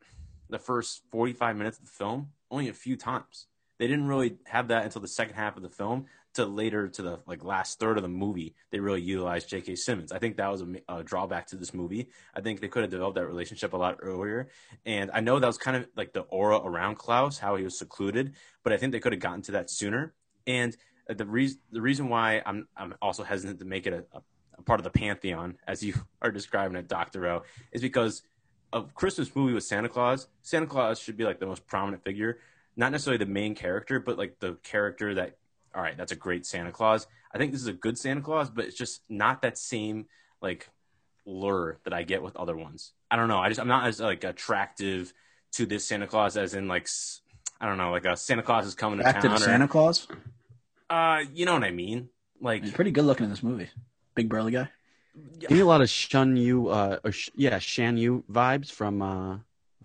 the first 45 minutes of the film only a few times. They didn't really have that until the second half of the film to later to the like last third of the movie. They really utilized J.K. Simmons. I think that was a, a drawback to this movie. I think they could have developed that relationship a lot earlier. And I know that was kind of like the aura around Klaus, how he was secluded, but I think they could have gotten to that sooner. And uh, the reason the reason why I'm I'm also hesitant to make it a, a, a part of the pantheon, as you are describing it, Doctor O, is because a Christmas movie with Santa Claus, Santa Claus should be like the most prominent figure, not necessarily the main character, but like the character that, all right, that's a great Santa Claus. I think this is a good Santa Claus, but it's just not that same like lure that I get with other ones. I don't know. I just I'm not as like attractive to this Santa Claus as in like I don't know, like a Santa Claus is coming to Back to town. or- Santa Claus. uh, you know what I mean? Like, He's pretty good looking in this movie. Big burly guy. Give me a lot of Shun Yu, uh, or sh- yeah, Shan Yu vibes from uh,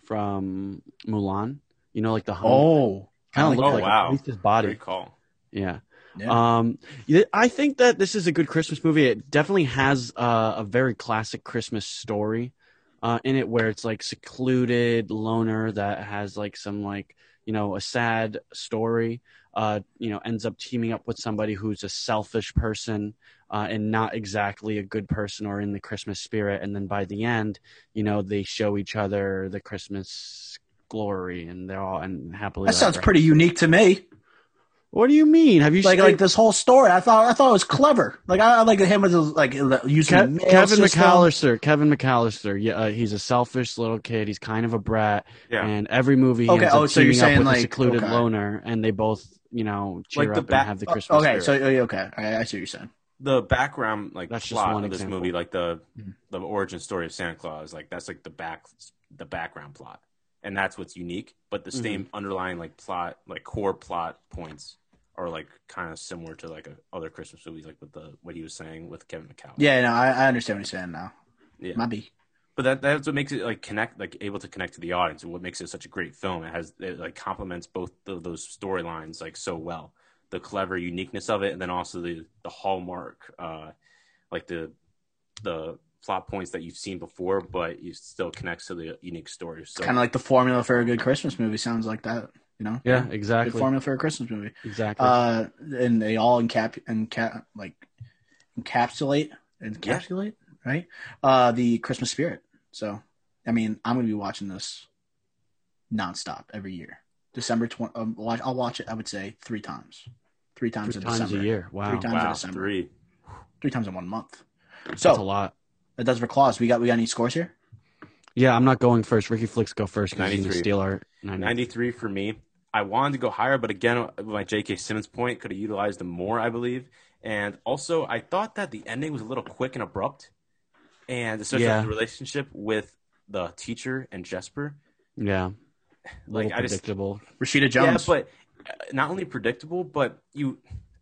from Mulan. You know, like the hum- Oh, kind of like look that. like Wow. at least his body. great call. Yeah. yeah. Um, I think that this is a good Christmas movie. It definitely has uh, a very classic Christmas story uh, in it, where it's like secluded loner that has like some like you know a sad story. Uh, you know, ends up teaming up with somebody who's a selfish person uh, and not exactly a good person or in the Christmas spirit. And then by the end, you know, they show each other the Christmas glory, and they're all and happily. that sounds pretty unique to me. What do you mean? Have you like seen- like this whole story. I thought I thought it was clever. Like I, I like him as his, like using Ke- the mail Kevin system. McAllister. Kevin McAllister. Yeah, uh, he's a selfish little kid. He's kind of a brat, Yeah. and every movie he Okay, ends up oh, so you're teaming up saying, with a like, secluded okay. loner, and they both, you know, cheer Like the up back- and have the Oh, Christmas okay, spirit. so oh, okay, I, I see what you're saying. the background like That's just plot one of this example. movie like the Mhm. the origin story of santa claus like that's like the back the background plot and that's what's unique but the same Mm-hmm. underlying like plot like core plot points are like kind of similar to like a, other christmas movies like with the what he was saying with kevin mccall Yeah, no, I, I understand what you're saying now. yeah Might be. but that that's what makes it like connect like able to connect to the audience and what makes it such a great film it has it like complements both of those storylines like so well the clever uniqueness of it and then also the the hallmark uh like the the plot points that you've seen before but it still connects to the unique story so Kind of like the formula for a good Christmas movie. Sounds like that. You know, Yeah, good exactly. formula for a Christmas movie. Exactly. Uh, and they all encap encap like encapsulate encapsulate right. Uh, the Christmas spirit. So, I mean, I'm gonna be watching this nonstop every year. December twenty. Um, watch, I'll watch it. I would say three times. Three times Three in times December. a year. Wow. Three times in Wow, December. three. Three times in one month. So That's So a lot. That does for Klaus. We got we got any scores here? Yeah, I'm not going first. Ricky Flicks go first because he's going to 93. steal our 90. 93 for me. I wanted to go higher, but again, my J.K. Simmons point could have utilized them more, I believe. And also, I thought that the ending was a little quick and abrupt, and especially Yeah. the relationship with the teacher and Jesper. Yeah. A little Like, I just- predictable. Rashida Jones. Yeah, but uh, not only predictable, but you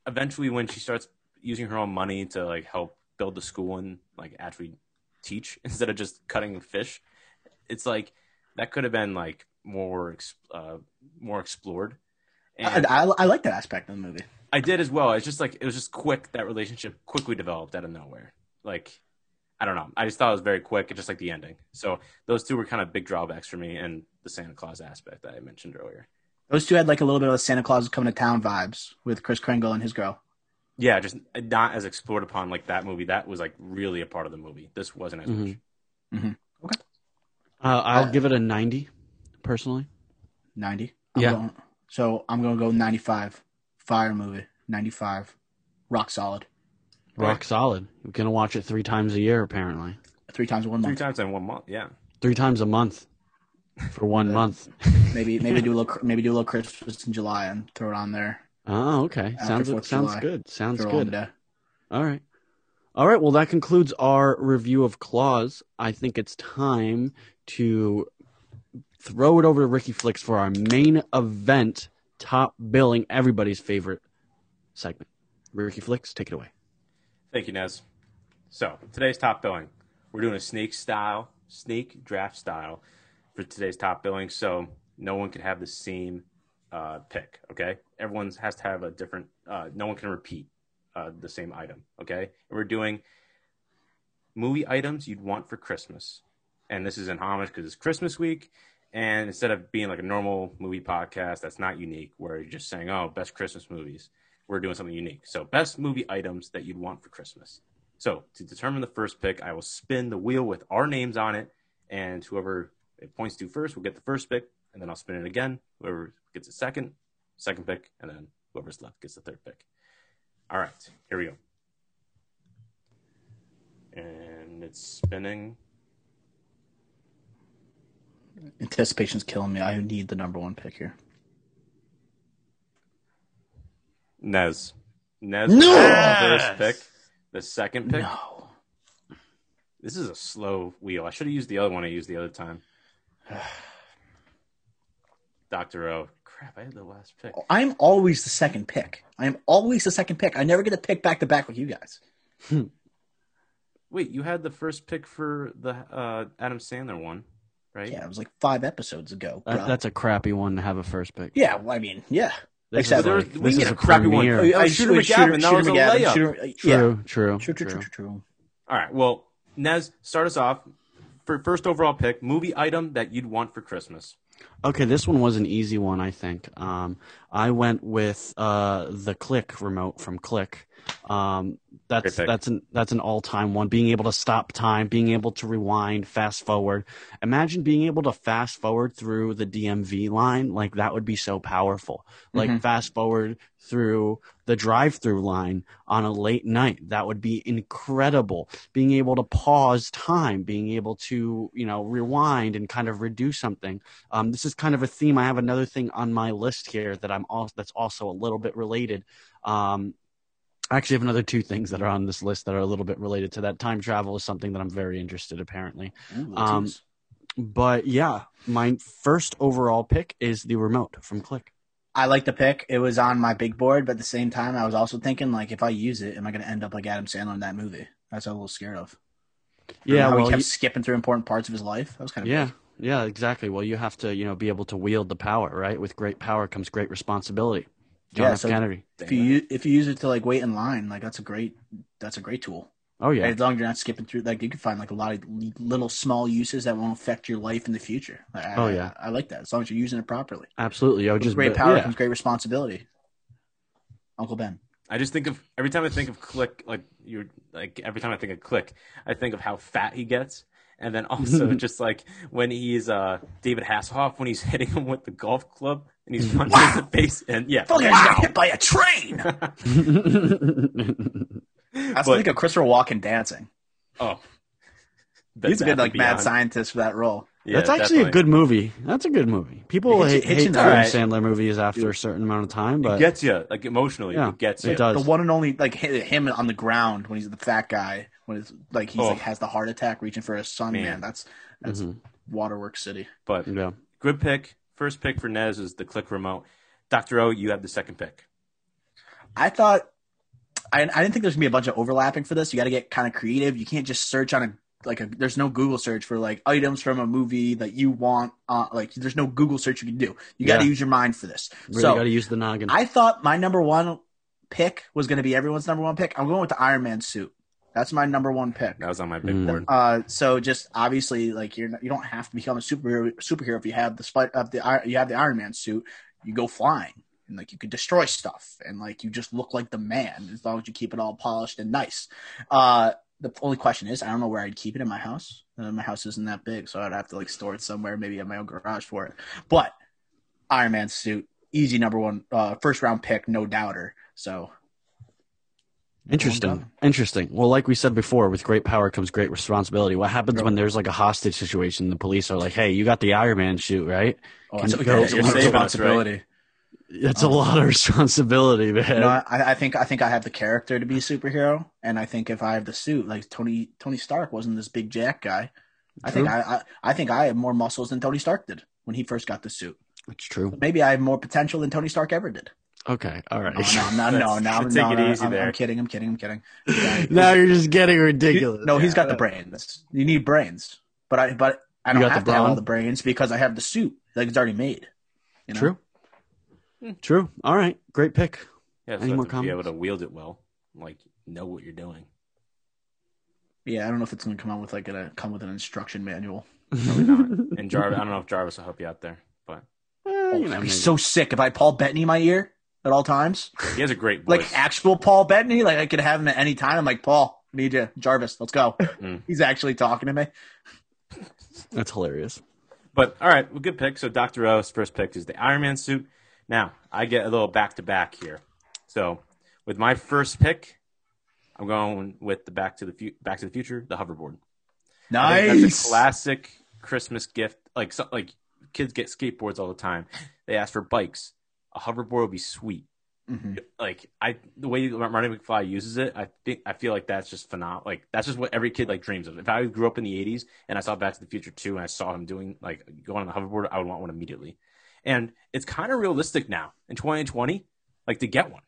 eventually when she starts using her own money to like help build the school and like actually teach instead of just cutting fish, it's like that could have been like more uh, more explored. And I, I, I like that aspect of the movie. I did as well. It's just like it was just quick. That relationship quickly developed out of nowhere. Like I don't know. I just thought it was very quick, just like the ending. So those two were kind of big drawbacks for me, and the Santa Claus aspect that I mentioned earlier. Those two had like a little bit of Santa Claus coming to town vibes with Kris Kringle and his girl. Yeah, just not as explored upon like that movie. That was like really a part of the movie. This wasn't as much. Mhm. Okay. Uh, I'll Uh, give it a 90, personally. 90. I'm Yeah. Going, so I'm going to go 95. Fire movie. 95. Rock solid. Rock solid. We're going to watch it three times a year, apparently. Three times in one Three month. times in one month. Yeah. Three times a month for one month. Maybe maybe do a little maybe do a little Christmas in July and throw it on there. Oh, okay. Sounds sounds July. good. Sounds Throw good. All right. All right. Well, that concludes our review of Klaus. I think it's time to throw it over to Ricky Flicks for our main event, top billing, everybody's favorite segment. Ricky Flicks, take it away. Thank you, Nez. So today's top billing, we're doing a snake style, snake draft style for today's top billing. So no one can have the same uh, pick. Okay, everyone has to have a different. Uh, no one can repeat uh, the same item. Okay, and we're doing movie items you'd want for Christmas, and this is in homage because it's Christmas week. And instead of being like a normal movie podcast that's not unique, where you're just saying, "Oh, best Christmas movies," we're doing something unique. So, best movie items that you'd want for Christmas. So, to determine the first pick, I will spin the wheel with our names on it, and whoever it points to first will get the first pick, and then I'll spin it again. Whoever gets a second, second pick, and then whoever's left gets the third pick. All right, here we go. And it's spinning. Anticipation's killing me. I need the number one pick here. Nez. Nez No! the first pick. The second pick. No. This is a slow wheel. I should have used the other one I used the other time. Dr. O. Crap, I had the last pick. I'm always the second pick. I am always the second pick. I never get a pick back to back with you guys. Wait, you had the first pick for the uh, Adam Sandler one, right? Yeah, it was like five episodes ago. That, that's a crappy one to have a first pick. yeah, well, I mean, yeah. This Except is, like, was- we this is get a a crappy one. premiere. Oh, yeah. Oh, Shooter McGavin, that was a layup. Shooter- yeah. True, true, True, true, true, true. true, true. All right. Well, Nez, start us off. For first overall pick, movie item that you'd want for Christmas. Okay, this one was an easy one, I think. Um, I went with uh, the Click remote from Click. Um, that's that's an that's an all time one. Being able to stop time, being able to rewind, fast forward. Imagine being able to fast forward through the DMV line. Like that would be so powerful. Like Mhm. fast forward through the drive-through line on a late night. That would be incredible. Being able to pause time, being able to you know rewind and kind of redo something. Um, this is kind of a theme. I have another thing on my list here that I'm also that's also a little bit related. Um, I actually have another two things that are on this list that are a little bit related to that. Time travel is something that I'm very interested, apparently. Ooh, Um. But yeah, my first overall pick is the remote from Click. I like the pick. It was on my big board, but at the same time, I was also thinking, like, if I use it, am I going to end up like Adam Sandler in that movie? That's what I'm a little scared of. Remember Yeah, well, he kept you- skipping through important parts of his life. That was kind of yeah, yeah, exactly. Well, you have to, you know, be able to wield the power, right? With great power comes great responsibility. John Yeah, F. so- Kennedy. If you if you use it to like wait in line, like that's a great that's a great tool. Oh yeah, As long as you're not skipping through, like you can find like a lot of little small uses that won't affect your life in the future. I, Oh, I- yeah. I, like that. As long as you're using it properly. absolutely. I would With just great but- power yeah. comes great responsibility. Uncle Ben. I just think of every time I think of Click, like you're like every time I think of Click, I think of how fat he gets, and then also just like when he's uh David Hasselhoff when he's hitting him with the golf club and he's punching him in the face, and yeah, Fuck, I got hit by a train. I was But- thinking of Christopher Walken dancing. oh, He's a Bath good like and mad Beyond. scientist for that role. Yeah, That's actually a good movie. That's a good movie. People Hitch- hate, hate Hitchens- Adam Alright. Sandler movies after a certain amount of time, but It gets you like emotionally. Yeah, it gets it you. does. The one and only like him on the ground when he's the fat guy when it's like he's Oh. like has the heart attack reaching for his son. Man, Man. that's that's Mhm. Waterworks City. But yeah. good pick. First pick for Nez is the Click remote. Doctor O, you have the second pick. I thought I, I didn't think there's gonna be a bunch of overlapping for this. You got to get kind of creative. You can't just search on a like a. There's no Google search for like items from a movie that you want. Uh, like there's no Google search you can do. You got to Yeah. use your mind for this. Really so got to use the noggin. I thought my number one pick was going to be everyone's number one pick. I'm going with the Iron Man suit. That's my number one pick. That was on my big Mm. board. Uh, so just obviously, like you're you don't have to become a superhero. Superhero if you have the spite of the you have the Iron Man suit, you go flying and like you could destroy stuff and like you just look like the man as long as you keep it all polished and nice. Uh, the only question is, I don't know where I'd keep it in my house. Uh, my house isn't that big, so I'd have to like store it somewhere, maybe in my own garage for it. But Iron Man suit, easy number one, uh, first round pick, no doubter. So Interesting. Interesting. Well, like we said before, with great power comes great responsibility. What happens when there's like a hostage situation? The police are like, "Hey, you got the Iron Man shoot, right?" oh, Can that's, you go- that's a lot of right? responsibility. That's a um, lot of responsibility, man. I, I think I think I have the character to be a superhero, and I think if I have the suit, like Tony Tony Stark wasn't this big jack guy. I think I, I I think I have more muscles than Tony Stark did when he first got the suit. It's true. Maybe I have more potential than Tony Stark ever did. Okay. All right. No, no, no, no, no, no, take no, it easy I'm, there. I'm kidding. I'm kidding. I'm kidding. Yeah, now you're just getting ridiculous. no, he's got the brains. You need brains, but I but I don't got the have to have all the brains because I have the suit. Like it's already made. You know? True. True. All right. Great pick. Yeah, so Any you more have to be able to wield it well, like know what you're doing. Yeah, I don't know if it's gonna come out with like a come with an instruction manual. Probably not. And Jarvis, I don't know if Jarvis will help you out there, but Eh, Oh, you know, that'd be maybe. so sick if I had Paul Bettany in my ear at all times. he has a great voice. like actual Paul Bettany. Like I could have him at any time. I'm like, Paul, I need you, Jarvis, let's go. Mm. He's actually talking to me. That's hilarious. But all right, well, good pick. So Doctor O's first pick is the Iron Man suit. Now I get a little back to back here. So with my first pick, I'm going with the Back to the Fu- Back to the Future, the hoverboard. Nice. That's a classic Christmas gift. Like so, like kids get skateboards all the time. They ask for bikes. A hoverboard would be sweet. Mhm. Like I, the way Marty McFly uses it, I think I feel like that's just phenomenal. Like that's just what every kid like dreams of. If I grew up in the '80s and I saw Back to the Future 2 and I saw him doing like going on the hoverboard, I would want one immediately. And it's kind of realistic now in 2020, like to get one.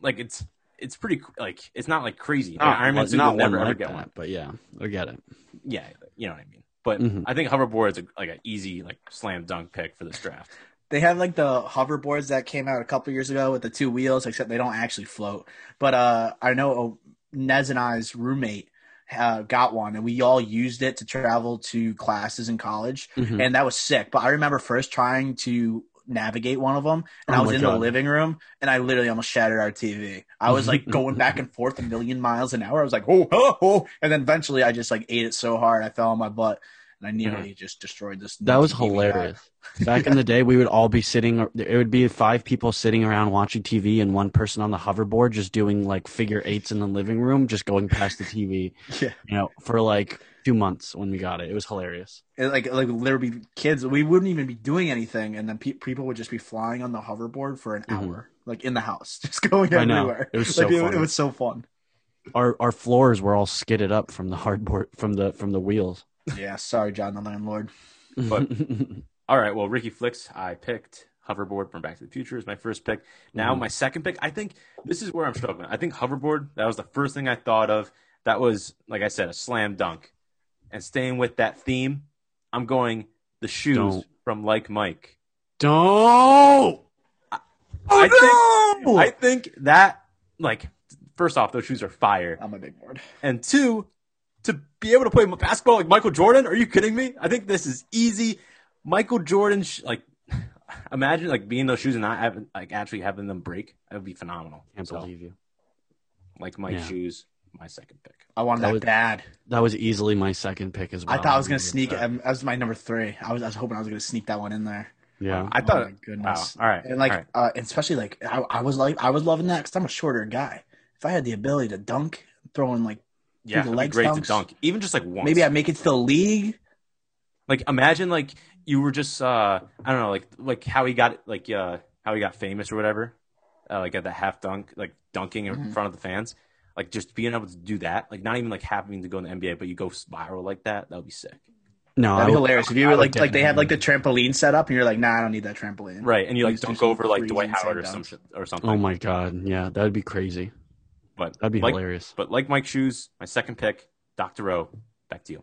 Like it's it's pretty like it's not like crazy. Like, Iron Man Not- suit never one ever like get that, one. But yeah, I get it. Yeah, you know what I mean. But Mhm. I think hoverboard is a, like an easy like slam dunk pick for this draft. They have like the hoverboards that came out a couple years ago with the two wheels, except they don't actually float. But uh, I know Nez and I's roommate uh, got one, and we all used it to travel to classes in college, Mhm. and that was sick. But I remember first trying to navigate one of them, and Oh I was in God. the living room, and I literally almost shattered our TV. I was like going back and forth a million miles an hour. I was like, oh, oh, oh, and then eventually I just like ate it so hard I fell on my butt, and I nearly just destroyed this. That was TV hilarious. Back in the day, we would all be sitting. It would be five people sitting around watching TV, and one person on the hoverboard just doing like figure eights in the living room, just going past the TV. Yeah. You know, for like two months when we got it, it was hilarious. It, like like be kids we wouldn't even be doing anything and then pe- people would just be flying on the hoverboard for an Mhm. hour like in the house just going I know. everywhere It was so like, it, it was so fun Our our floors were all skidded up from the hardboard from the from the wheels. Yeah sorry john the landlord But- All right, well, Ricky Flicks, I picked hoverboard from Back to the Future as my first pick. Now Mhm. my second pick, I think this is where I'm struggling. I think hoverboard, that was the first thing I thought of. That was, like I said, a slam dunk. And staying with that theme, I'm going the shoes Don't. from Like Mike. Don't. I think I think that like first off, those shoes are fire, I'm a big board. and two, to be able to play basketball like Michael Jordan. Are you kidding me? I think this is easy. Michael Jordan, sh- like, imagine like being in those shoes and not having like actually having them break. That would be phenomenal. Can't So, believe you. like my Yeah. shoes, my second pick. I wanted That that, was- bad. That was easily my second pick as well. I thought I was gonna sneak it. upset. um, That was my number three. I was, I was hoping I was gonna sneak that one in there. Yeah. I thought. oh my goodness. Wow. All right. And like, all right. uh, especially like, I, I was like, I was loving that because I'm a shorter guy. If I had the ability to dunk, throwing like, yeah, the it'd be great dunks. to dunk, even just like once. maybe I make it to the league. Like imagine like you were just uh I don't know like like how he got like uh how he got famous or whatever, uh, like at the half dunk like dunking in Mhm. front of the fans, like just being able to do that, like not even like having to go in the NBA, but you go spiral like that, that would be sick. No, That'd be would- hilarious. If you were like, like they definitely- had like the trampoline set up, and you're like, nah, I don't need that trampoline. Right, and you like do dunk some over like crazy Dwight insane Howard or some shit or something. Oh my god, yeah, that'd be crazy. But That'd be like, hilarious. But like Mike Shoes, my second pick, Doctor O, back to you.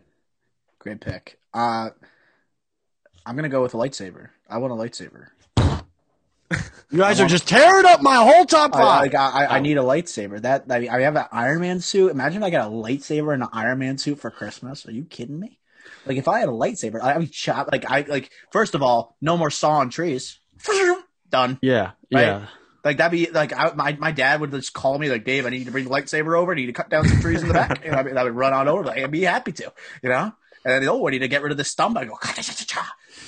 Great pick. Uh, I'm gonna go with a lightsaber. I want a lightsaber. You guys I are just tearing up my whole top I, five. like, I, I, I Oh. need a lightsaber. That I, mean, I have an Iron Man suit. Imagine if I got a lightsaber and an Iron Man suit for Christmas. Are you kidding me? Like if I had a lightsaber, I, I'd be chop. Like I like first of all, no more sawing trees. Done. yeah, Right? yeah. Like that'd be like I, my my dad would just call me like Dave, I need to bring the lightsaber over. I need to cut down some trees in the back, and I, I would run on over. Like, I'd be happy to, you know. And then oh, I need to get rid of the stump. I go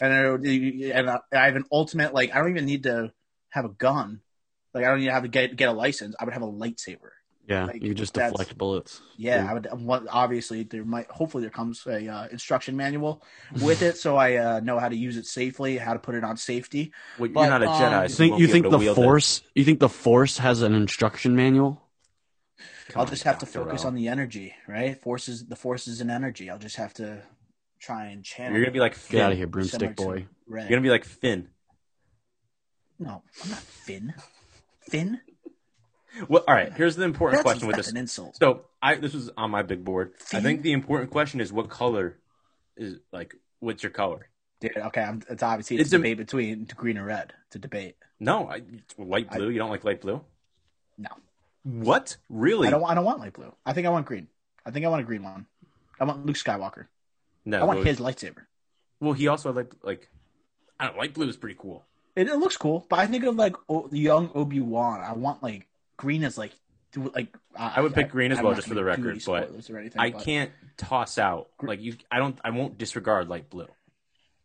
and would- and I I have an ultimate like I don't even need to have a gun. Like I don't need to have to get get a license. I would have a lightsaber. Yeah, Like, you just deflect bullets. Yeah, Cool. I would. want- Obviously, there might. Hopefully, there comes a uh, instruction manual with it, so I uh, know how to use it safely, how to put it on safety. Well, But, you're not a um, Jedi. You so You think you think the wield it. force? You think the force has an instruction manual? Come I'll on, just have to focus O. on the energy, right? Forces, the forces and energy. I'll just have to try and channel. You're gonna be like Finn. Get out of here, broomstick boy. Red. You're gonna be like Finn. No, I'm not Finn. Finn? Well, all right. Here's the important That's, question with this. an insult. So I this was on my big board. I think the important question is what color is like what's your color? Dude, okay, I'm, it's obviously it's, a debate between green and red. It's a debate. No, I, light blue. you don't like light blue? No, What? Really? I don't. I don't want light blue. I think I want green. I think I want a green one. I want Luke Skywalker. No. I want well, his lightsaber. Well, he also like like I don't light blue is pretty cool. It, it looks cool, but I think of like o- young Obi Wan. I want like green is like do like. I would pick green as I'm well, just for the record, but anything, I but can't toss out like you. I don't. I won't disregard light blue.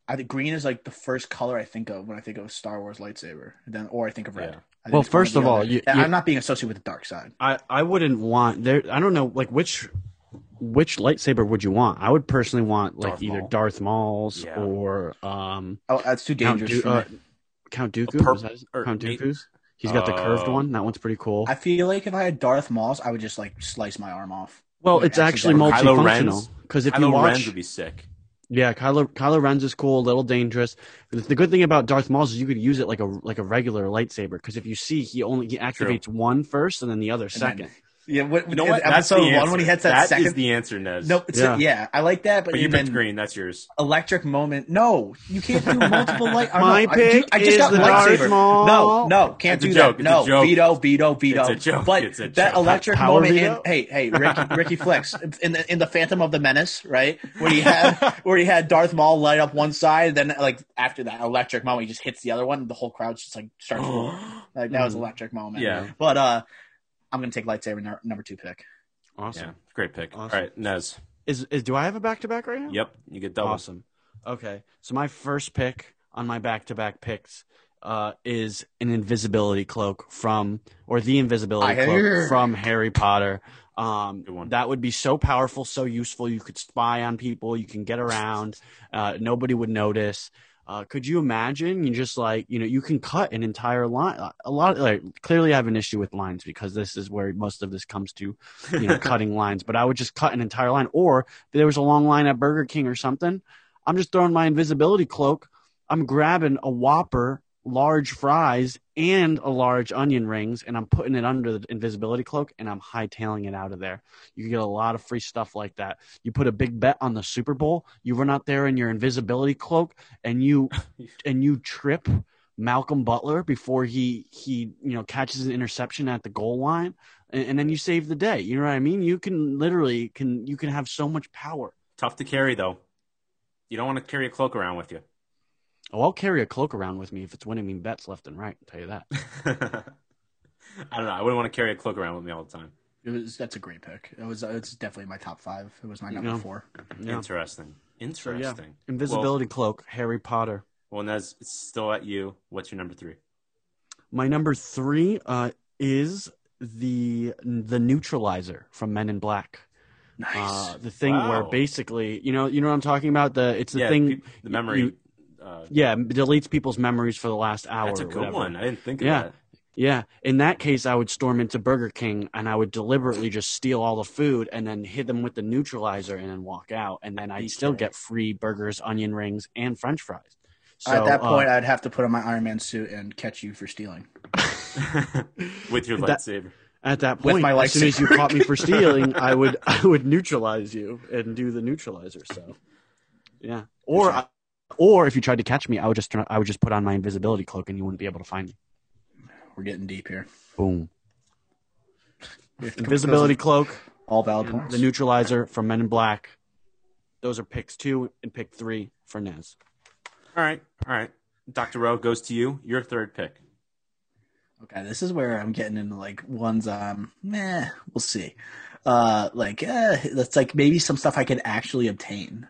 I think green is like the first color I think of when I think of Star Wars lightsaber. Then, or I think of red. Yeah. Think Well, it's one or first of all, you- you- I'm not being associated with the dark side. I I wouldn't want there. I don't know, like which which lightsaber would you want? I would personally want like Darth either Maul. Darth Maul's Yeah. or um Oh, that's too Count, dangerous Du- uh. Count Dooku. purp- Is that his- or Count maybe- Dooku's. He's got the curved Uh, one. That one's pretty cool. I feel like if I had Darth Maul's, I would just like slice my arm off. well, like, it's actually accidental. Kylo multifunctional because if Kylo you watch, Ren's would be sick. yeah, Kylo Kylo Ren's is cool, a little dangerous. The the good thing about Darth Maul's is you could use it like a like a regular lightsaber because if you see, he only he activates one first and then the other then- second. Yeah, what, You know what? That's Episode the one answer. when he hits that, That second. is the answer, Nez. no, it's Yeah. yeah. I like that, but, but you and picked green. That's yours. electric moment. No, you can't do multiple light. I don't My know. I, do- pick I just is got the lightsaber. Darth Maul. No, no, can't It's a do joke. that. It's a No, joke. veto, veto, veto. It's a joke. But It's a that electric Power moment. In, hey, hey, Ricky, Ricky Flicks in the in the Phantom of the Menace, right? Where he had where he had Darth Maul light up one side, then like after that electric moment, he just hits the other one. The whole crowd just like starts. like that was electric moment. Yeah. But uh, I'm gonna take lightsaber number two pick. Awesome. Yeah, great pick. Awesome. All right, Nez. Is is do I have a back to back right now? Yep, you get double. Awesome. Okay. So my first pick on my back to back picks uh, is an invisibility cloak from, or the invisibility I cloak hear. from Harry Potter. Um, Good one. that would be so powerful, so useful. You could spy on people. You can get around. Uh, nobody would notice. Uh, could you imagine? You just like you know you can cut an entire line. A lot like clearly I have an issue with lines because this is where most of this comes to, you know, cutting lines. But I would just cut an entire line. Or if there was a long line at Burger King or something, I'm just throwing my invisibility cloak. I'm grabbing a Whopper, large fries, and a large onion rings, and I'm putting it under the invisibility cloak, and I'm hightailing it out of there. You get a lot of free stuff like that. You put a big bet on the Super Bowl. You run out there in your invisibility cloak, and you and you trip Malcolm Butler before he he you know catches an interception at the goal line, and, and then you save the day. You know what I mean? You can literally can you can have so much power. Tough to carry though. You don't want to carry a cloak around with you. Oh, I'll carry a cloak around with me if it's winning me bets left and right. I'll tell you that. I don't know. I wouldn't want to carry a cloak around with me all the time. It was that's a great pick. It was it's definitely my top five. It was my number Yeah. four. Yeah. Interesting. So, Interesting. yeah. Invisibility cloak, Harry Potter. Well, Nez, it's still at you. What's your number three? My number three uh, is the the neutralizer from Men in Black. Nice. Uh, the thing where basically, you know, you know what I'm talking about. The it's the yeah, thing. the memory. you- uh, yeah, deletes people's memories for the last hour. that's a good one. I didn't think of Yeah. that. Yeah, in that case, I would storm into Burger King and I would deliberately just steal all the food and then hit them with the neutralizer and then walk out, and then I'd still get free burgers, onion rings, and French fries. So, At that uh, point, I'd have to put on my Iron Man suit and catch you for stealing. With your That- lightsaber. at that point, my as soon as you caught me for stealing, I would I would neutralize you and do the neutralizer. So, yeah. Or Good or if you tried to catch me, I would just turn, I would just put on my invisibility cloak and you wouldn't be able to find me. We're getting deep here. Boom. Invisibility cloak, all valid points. the neutralizer from Men in Black. Those are picks two and pick three for Nez. All right. All right. Dr. O goes to you. Your third pick. Okay, this is where I'm getting into like ones um meh, we'll see. Uh like eh, that's like maybe some stuff I could actually obtain.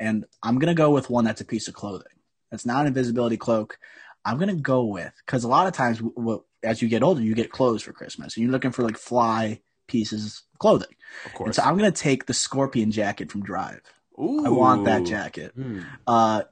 And I'm gonna go with one that's a piece of clothing. That's not an invisibility cloak. I'm gonna go with because a lot of times as you get older, you get clothes for Christmas, and you're looking for like fly pieces of clothing. Of And course. so I'm gonna take the scorpion jacket from Drive. Ooh. I want that jacket. Hmm. Uh,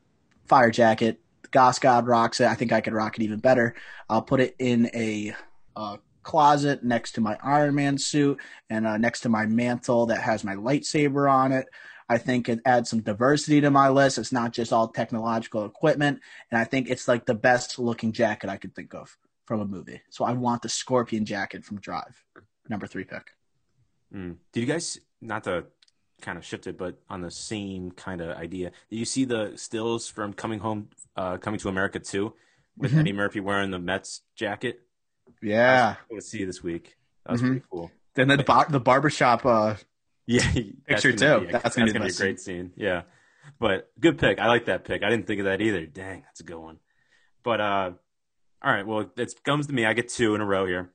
fire jacket. Goss God rocks it. I think I could rock it even better. I'll put it in a, uh closet next to my Iron Man suit and uh, next to my mantle that has my lightsaber on it. I think it adds some diversity to my list. It's not just all technological equipment, and I think it's like the best looking jacket I could think of from a movie. So I want the Scorpion jacket from Drive, number three pick. Mm. Did you guys not to kind of shift it, but on the same kind of idea? Did you see the stills from Coming Home, uh, Coming to America too, with Mhm. Eddie Murphy wearing the Mets jacket? Yeah. I was see this week. That was Mhm. pretty cool. Then the bar- the barbershop. Uh, Yeah, that's Picture gonna too. be a- That's that's gonna gonna, be a great scene. Yeah, but good pick. I like that pick. I didn't think of that either. Dang, that's a good one. But uh, all right. Well, it comes to me. I get two in a row here.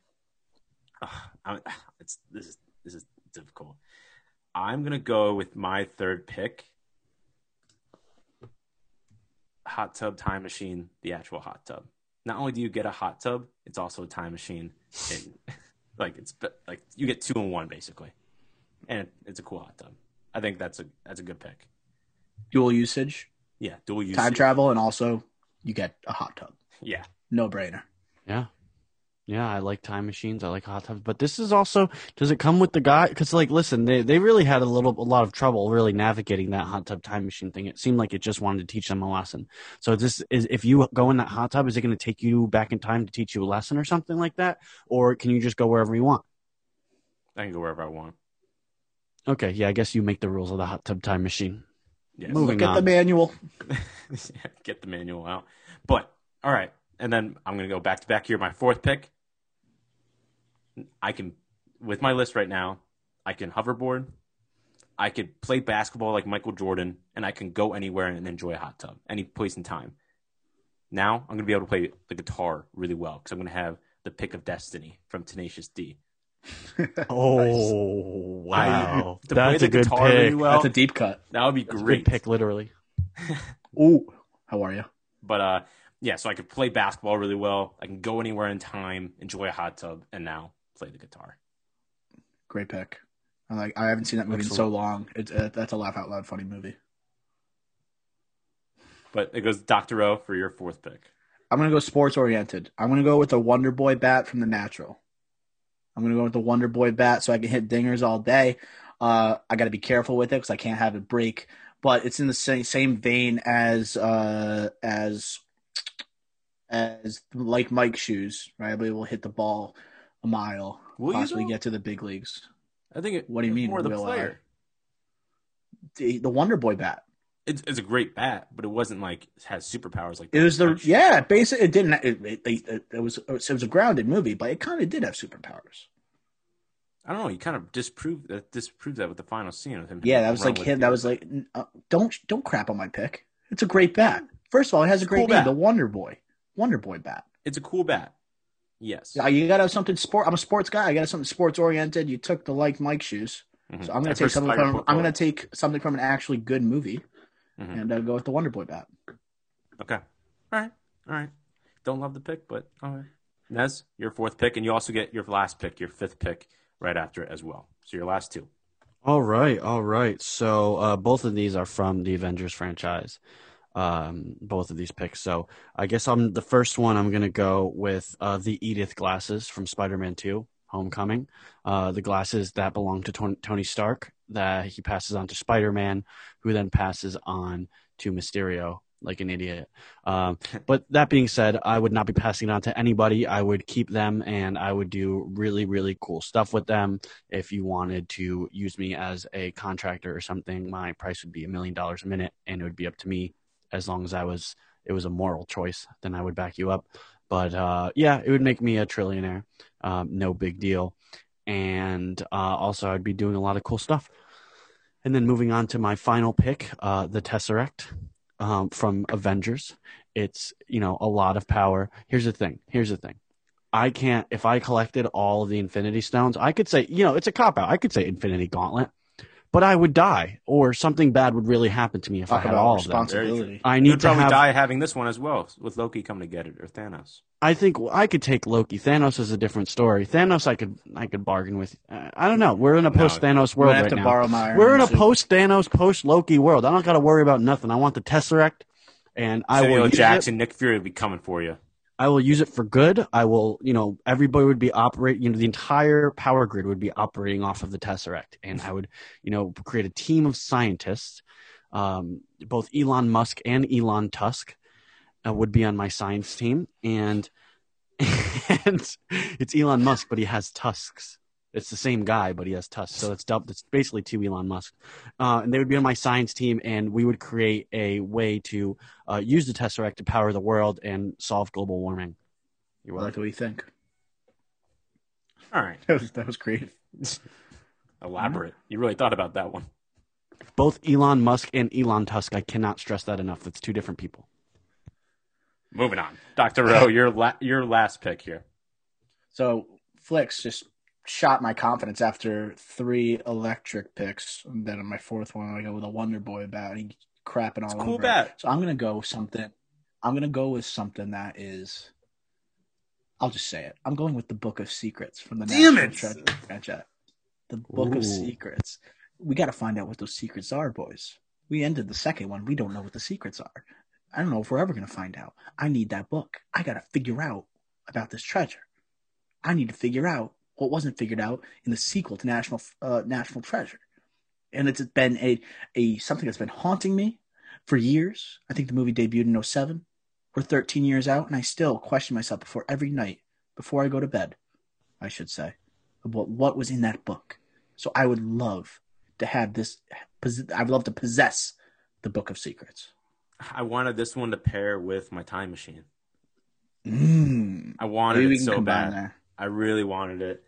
Ugh, this is this is difficult. I'm gonna go with my third pick. Hot tub time machine, the actual hot tub. Not only do you get a hot tub, it's also a time machine. And like it's like you get two in one basically, and it's a cool hot tub. I think that's a that's a good pick. dual usage, Yeah, dual use. time travel, and also you get a hot tub. Yeah, No brainer. Yeah. Yeah, I like time machines. I like hot tubs, but this is also. Does it come with the guy? Because, like, listen, they they really had a little, a lot of trouble really navigating that hot tub time machine thing. It seemed like it just wanted to teach them a lesson. So, this is if you go in that hot tub, is it going to take you back in time to teach you a lesson or something like that, or can you just go wherever you want? I can go wherever I want. Okay, yeah, I guess you make the rules of the hot tub time machine. Yeah, Moving Look at the manual. get the manual out. But all right, and then I'm gonna go back to back here. My fourth pick. I can, with my list right now, I can hoverboard. I could play basketball like Michael Jordan, and I can go anywhere and enjoy a hot tub, any place in time. Now I'm gonna be able to play the guitar really well because I'm gonna have the pick of destiny from Tenacious D. Oh wow. To play that's the a good guitar really pick. well. That's a deep cut. That would be That's a great. good pick, literally. Ooh, how are you? But uh, yeah, so I could play basketball really well. I can go anywhere in time, enjoy a hot tub, and now play the guitar. Great pick. I like. I haven't seen that movie in so long. It's uh, that's a laugh out loud funny movie. But it goes Doctor O for your fourth pick. I'm gonna go sports oriented. I'm gonna go with the Wonder Boy bat from the Natural. I'm gonna go with the Wonder Boy bat so I can hit dingers all day. Uh, I got to be careful with it because I can't have it break. But it's in the same same vein as uh, as as like Mike's shoes, right? I'll be able to hit the ball a mile, Will possibly get to the big leagues. I think it. What do you mean, More the I? player. The, the Wonder Boy bat. It's, it's a great bat, but it wasn't like it has superpowers like It was the yeah, basically it didn't. It, it, it, it was it was a grounded movie, but it kind of did have superpowers. I don't know. You kind of disproved that disproved that with the final scene of him. Yeah, that was like him. That was like uh, don't don't crap on my pick. It's a great bat. First of all, it has a great cool name, bat. the Wonder Boy, Wonder Boy bat. It's a cool bat. Yes. Yeah, You gotta have something sport. I'm a sports guy. I gotta have something sports oriented. You took the like Mike shoes, Mhm. so I'm gonna take something from. I'm gonna take something from an actually good movie Mhm. and uh, go with the Wonder Boy bat. Okay. All right. All right. Don't love the pick, but all right. Nez, your fourth pick, and you also get your last pick, your fifth pick, right after it as well. So your last two. All right, all right. So uh, both of these are from the Avengers franchise. Um, both of these picks. So I guess I'm the first one. I'm gonna go with uh, the Edith glasses from Spider-Man Two: Homecoming. Uh, the glasses that belong to Tony Stark that he passes on to Spider-Man, who then passes on to Mysterio like an idiot. Um, but that being said, I would not be passing it on to anybody. I would keep them and I would do really, really cool stuff with them if you wanted to use me as a contractor or something, my price would be a million dollars a minute, and it would be up to me as long as I was it was a moral choice. Then I would back you up. But uh, yeah, it would make me a trillionaire. Um, no big deal. And uh, also, I'd be doing a lot of cool stuff. And then moving on to my final pick, uh, the Tesseract um, from Avengers. It's you know a lot of power. Here's the thing. Here's the thing. I can't. If I collected all of the Infinity Stones, I could say, you know, it's a cop out. I could say Infinity Gauntlet, but I would die, or something bad would really happen to me if Talk I had all of them. responsibility. I You'd need to probably have. die having this one as well, with Loki coming to get it or Thanos. I think I could take Loki. Thanos is a different story. Thanos, I could, I could bargain with. Uh, I don't know. We're in a post Thanos We're world have right to now. borrow my. We're in a post Thanos, post Loki world. I don't got to worry about nothing. I want the Tesseract, and I will Samuel use it. Jackson, Nick Fury will be coming for you. I will use it for good. I will, you know, everybody would be operate, you know, the entire power grid would be operating off of the Tesseract, and I would, you know, create a team of scientists. Um, both Elon Musk and Elon Tusk uh, would be on my science team, and and it's Elon Musk, but he has tusks. It's the same guy, but he has tusks, so it's dubbed. It's basically two Elon Musk, uh, and they would be on my science team, and we would create a way to uh, use the Tesseract to power the world and solve global warming. I like what way you think. All right. That was, that was great. Elaborate. You really thought about that one. Both Elon Musk and Elon Tusk, I cannot stress that enough. That's two different people. Moving on. Dr. O, your, la- your last pick here. So Flicks just shot my confidence after three electric picks. And then on my fourth one, I go with a Wonder Boy bat. He crapping all It's a cool over. bat. So I'm gonna go with something. I'm gonna go with something that is. I'll just say it. I'm going with the Book of Secrets from the Damn National it! Treasure. The Book Ooh. of Secrets. We got to find out what those secrets are, boys. We ended the second one. We don't know what the secrets are. I don't know if we're ever going to find out. I need that book. I got to figure out about this treasure. I need to figure out what wasn't figured out in the sequel to National uh, National Treasure. And it's been a, a something that's been haunting me for years. I think the movie debuted in 07. We're 13 years out, and I still question myself before every night, before I go to bed, I should say, about what was in that book. So I would love to have this. I'd love to possess the Book of Secrets. I wanted this one to pair with my time machine. Mm. I wanted it so bad. there. I really wanted it.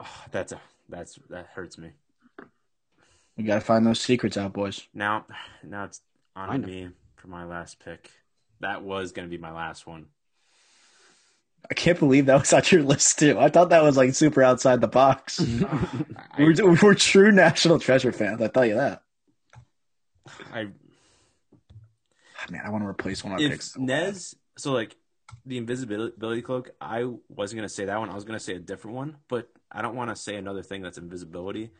Oh, that's a that's that hurts me. We got to find those secrets out, boys. Now, now it's on Find me for my last pick. That was going to be my last one. I can't believe that was on your list too. I thought that was like super outside the box. We're, we're true National Treasure fans. I tell you that. I Ah, Man, I want to replace one of my picks. so bad. Nez, so like the invisibility cloak, I wasn't gonna say that one. I was gonna say a different one, but I don't want to say another thing that's invisibility.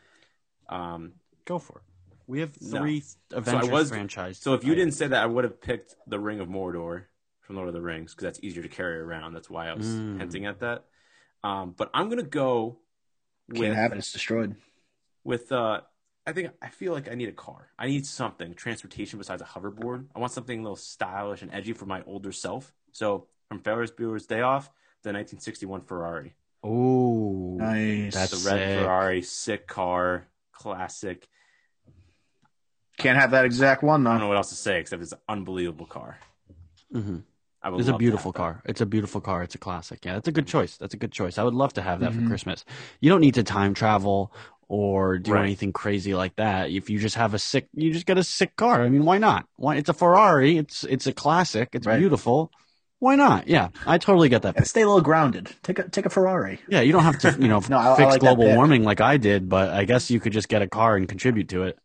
Um, Go for it. We have No. three Avengers was- franchise. so if you didn't say that, I would have picked the Ring of Mordor from Lord of the Rings because that's easier to carry around. That's why I was Mm. hinting at that. Um, but I'm gonna go can't with have it. It's destroyed. with uh I think I feel like I need a car. I need something transportation besides a hoverboard. I want something a little stylish and edgy for my older self. So from Ferris Bueller's Day Off, the 1961 Ferrari, Oh, Nice. That's the red sick. Ferrari, sick car, classic. Can't have that exact one though. I don't know what else to say except it's an unbelievable car. hmm I would It's a beautiful that. car. It's a beautiful car. It's a classic. Yeah, that's a good choice. That's a good choice. I would love to have that Mhm. for Christmas. You don't need to time travel or do Right. anything crazy like that. If you just have a sick, you just get a sick car. I mean, why not? Why? It's a Ferrari. It's it's a classic. It's Right. beautiful. Why not? Yeah, I totally get that. And stay a little grounded. Take a take a Ferrari. Yeah, you don't have to, you know, No, I- I fix like global warming like I did, but I guess you could just get a car and contribute to it.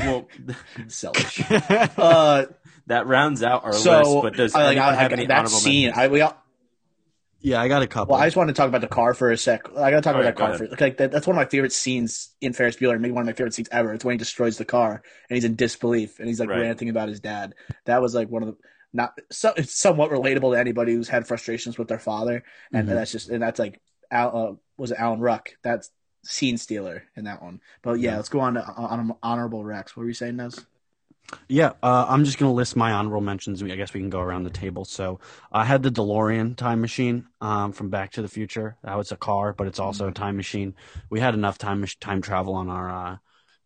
Well, Selfish. uh, that rounds out our so list. But does I, like, anyone I, have I, any that honorable scene? mentions? I we all, yeah, I got a couple. well, I just want to talk about the car for a sec. I got to talk All about right, that car go for like that, that's one of my favorite scenes in Ferris Bueller. Maybe one of my favorite scenes ever. It's when he destroys the car and he's in disbelief and he's like Right. ranting about his dad. That was like one of the not so it's somewhat relatable to anybody who's had frustrations with their father, and Mhm. that's just and that's like Al, uh, was it Alan Ruck? That's scene stealer in that one. But yeah, Yeah. let's go on to on, honorable Rex. What were you saying, Nez? Yeah, uh, I'm just to list my honorable mentions. I guess we can go around the table. So I had the DeLorean time machine um, from Back to the Future. That was a car, but it's also a time machine. We had enough time time travel on our uh,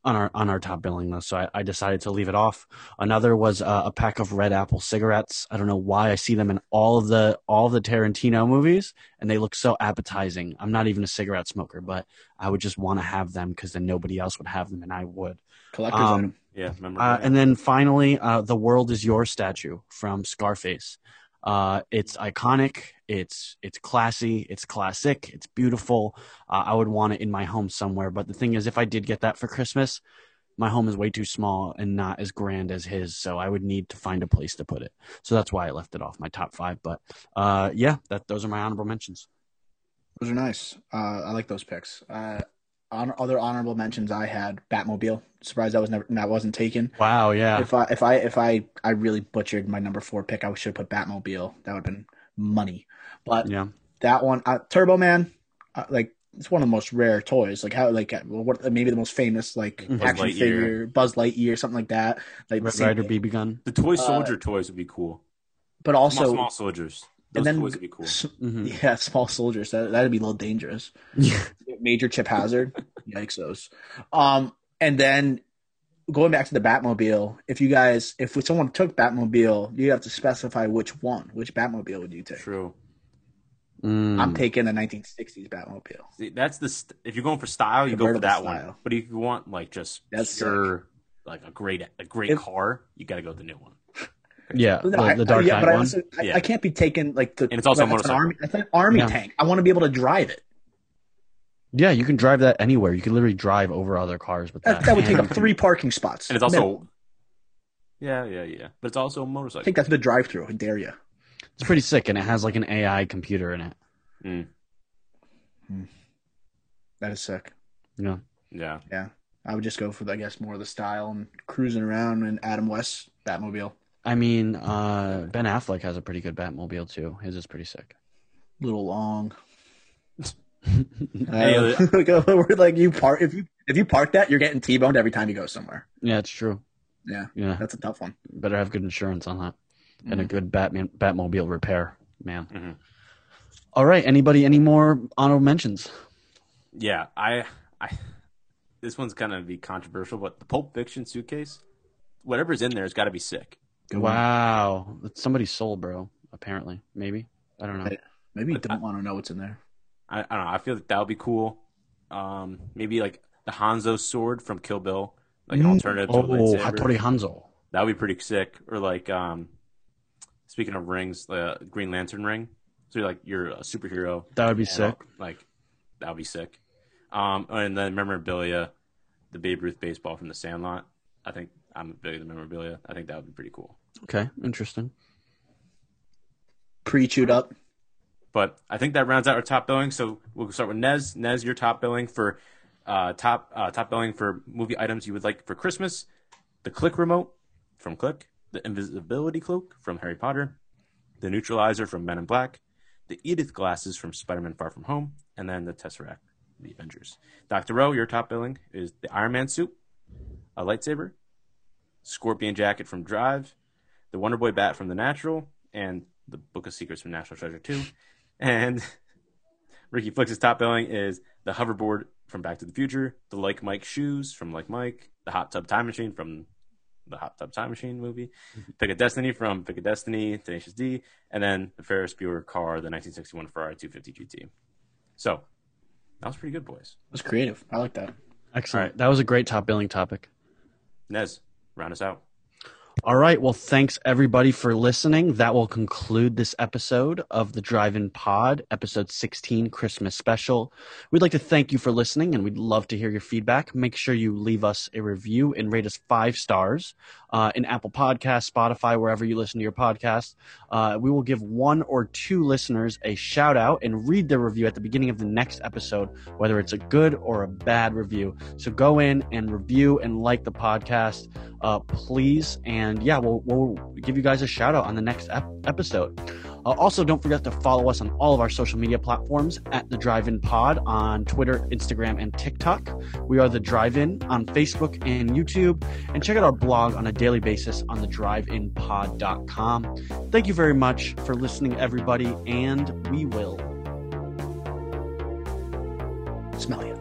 on our on our top billing list, so I, I decided to leave it off. Another was uh, a pack of Red Apple cigarettes. I don't know why I see them in all of the all of the Tarantino movies, and they look so appetizing. I'm not even a cigarette smoker, but I would just want to have them because then nobody else would have them, and I would. Collector's Um, item. Yeah. Uh, and then finally, uh, "The World Is Your" statue from Scarface. Uh, it's iconic. It's it's classy. It's classic. It's beautiful. Uh, I would want it in my home somewhere. But the thing is, if I did get that for Christmas, my home is way too small and not as grand as his. So I would need to find a place to put it. So that's why I left it off my top five. But uh, yeah, that those are my honorable mentions. Those are nice. Uh, I like those picks. Uh, on other honorable mentions, I had Batmobile. Surprised that was never that wasn't taken. Wow. Yeah. If I if I if I I really butchered my number four pick, I should have put Batmobile. That would have been money. But Yeah. that one, uh, Turbo Man, uh, like it's one of the most rare toys. Like how like uh, what maybe the most famous like Buzz action Lightyear. figure, Buzz Lightyear, something like that. Like the Red same Ryder thing. BB gun. the toy uh, soldier toys would be cool. But also, small, small soldiers. Those and then toys would be cool. s- hmm yeah, small soldiers. That that'd be a little dangerous. Major Chip Hazard. Yikes those. Um, and then going back to the Batmobile, if you guys, if someone took Batmobile, you have to specify which one. Which Batmobile would you take? True. Mm. I'm taking the 1960s Batmobile. See, that's the st- if you're going for style, you go for that style. one. But if you want like just That's pure, like a great a great If- car, you got to go with the new one. Yeah. No, The, I- the Dark yeah, Knight but I, one. also, I, Yeah. I can't be taken like the. And it's also a that's an motorcycle. army. That's an army Yeah. tank. I want to be able to drive it. Yeah, you can drive that anywhere. You can literally drive over other cars with that. That, that would take up three parking spots. And it's also, Minimum. yeah, yeah, yeah. But it's also a motorcycle. I think that's the drive-through. I dare you. It's pretty sick, and it has like an AI computer in it. Mm, That is sick. Yeah. yeah. yeah. I would just go for, I guess, more of the style and cruising around in Adam West Batmobile. I mean, uh, Ben Affleck has a pretty good Batmobile too. His is pretty sick. A little long. Any Uh, we're like you park if you if you park that, you're getting T-boned every time you go somewhere. yeah, it's true. Yeah, Yeah, that's a tough one. better have good insurance on that and a Mhm. good Batman Batmobile repair, man. Mhm. All right, anybody? Any more honorable mentions? Yeah, I, I, this one's gonna be controversial, but the Pulp Fiction suitcase, whatever's in there has got to be sick. Good one. Wow, that's somebody's soul, bro. Apparently, maybe I don't know. Hey. Maybe you don't want to know what's in there. I, I don't know. I feel like that would be cool. Um, maybe like the Hanzo sword from Kill Bill, like an Mm. alternative to Oh, lightsaber. Hattori Hanzo. That would be pretty sick. Or like, um, speaking of rings, the Green Lantern ring. So you're like you're a superhero. That would be sick. Like that would be sick. Um, and then memorabilia, the Babe Ruth baseball from the Sandlot. I think I'm a big into memorabilia. I think that would be pretty cool. Okay, interesting. Pre-chewed up. But I think that rounds out our top billing. So we'll start with Nez. Nez, your top billing for uh, top uh, top billing for movie items you would like for Christmas: the Click remote from Click, the Invisibility cloak from Harry Potter, the Neutralizer from Men in Black, the Edith glasses from Spider-Man: Far From Home, and then the Tesseract, the Avengers. Doctor O, your top billing is the Iron Man suit, a lightsaber, Scorpion jacket from Drive, the Wonder Boy bat from The Natural, and the Book of Secrets from National Treasure 2. And Ricky Flicks's top billing is the hoverboard from Back to the Future, the Like Mike shoes from Like Mike, the Hot Tub Time Machine from the Hot Tub Time Machine movie, Pick a Destiny from Pick a Destiny, Tenacious D, and then the Ferris Bueller car, the 1961 Ferrari 250 GT. So that was pretty good, boys. It was creative. I like that. Excellent. All right. That was a great top billing topic. Nez, round us out. All right. Well, thanks everybody for listening. That will conclude this episode of the Drive In Pod, episode 16, Christmas special. We'd like to thank you for listening and we'd love to hear your feedback. Make sure you leave us a review and rate us five stars uh, in Apple Podcasts, Spotify, wherever you listen to your podcast. Uh, we will give one or two listeners a shout out and read their review at the beginning of the next episode, whether it's a good or a bad review. So go in and review and like the podcast, uh, please. And yeah, we'll, we'll give you guys a shout out on the next ep- episode. Uh, also, don't forget to follow us on all of our social media platforms at the Drive In Pod on Twitter, Instagram, and TikTok. We are the Drive In on Facebook and YouTube. And check out our blog on a daily basis on the driveinpod.com. Thank you very much for listening, everybody, and we will. Smell you.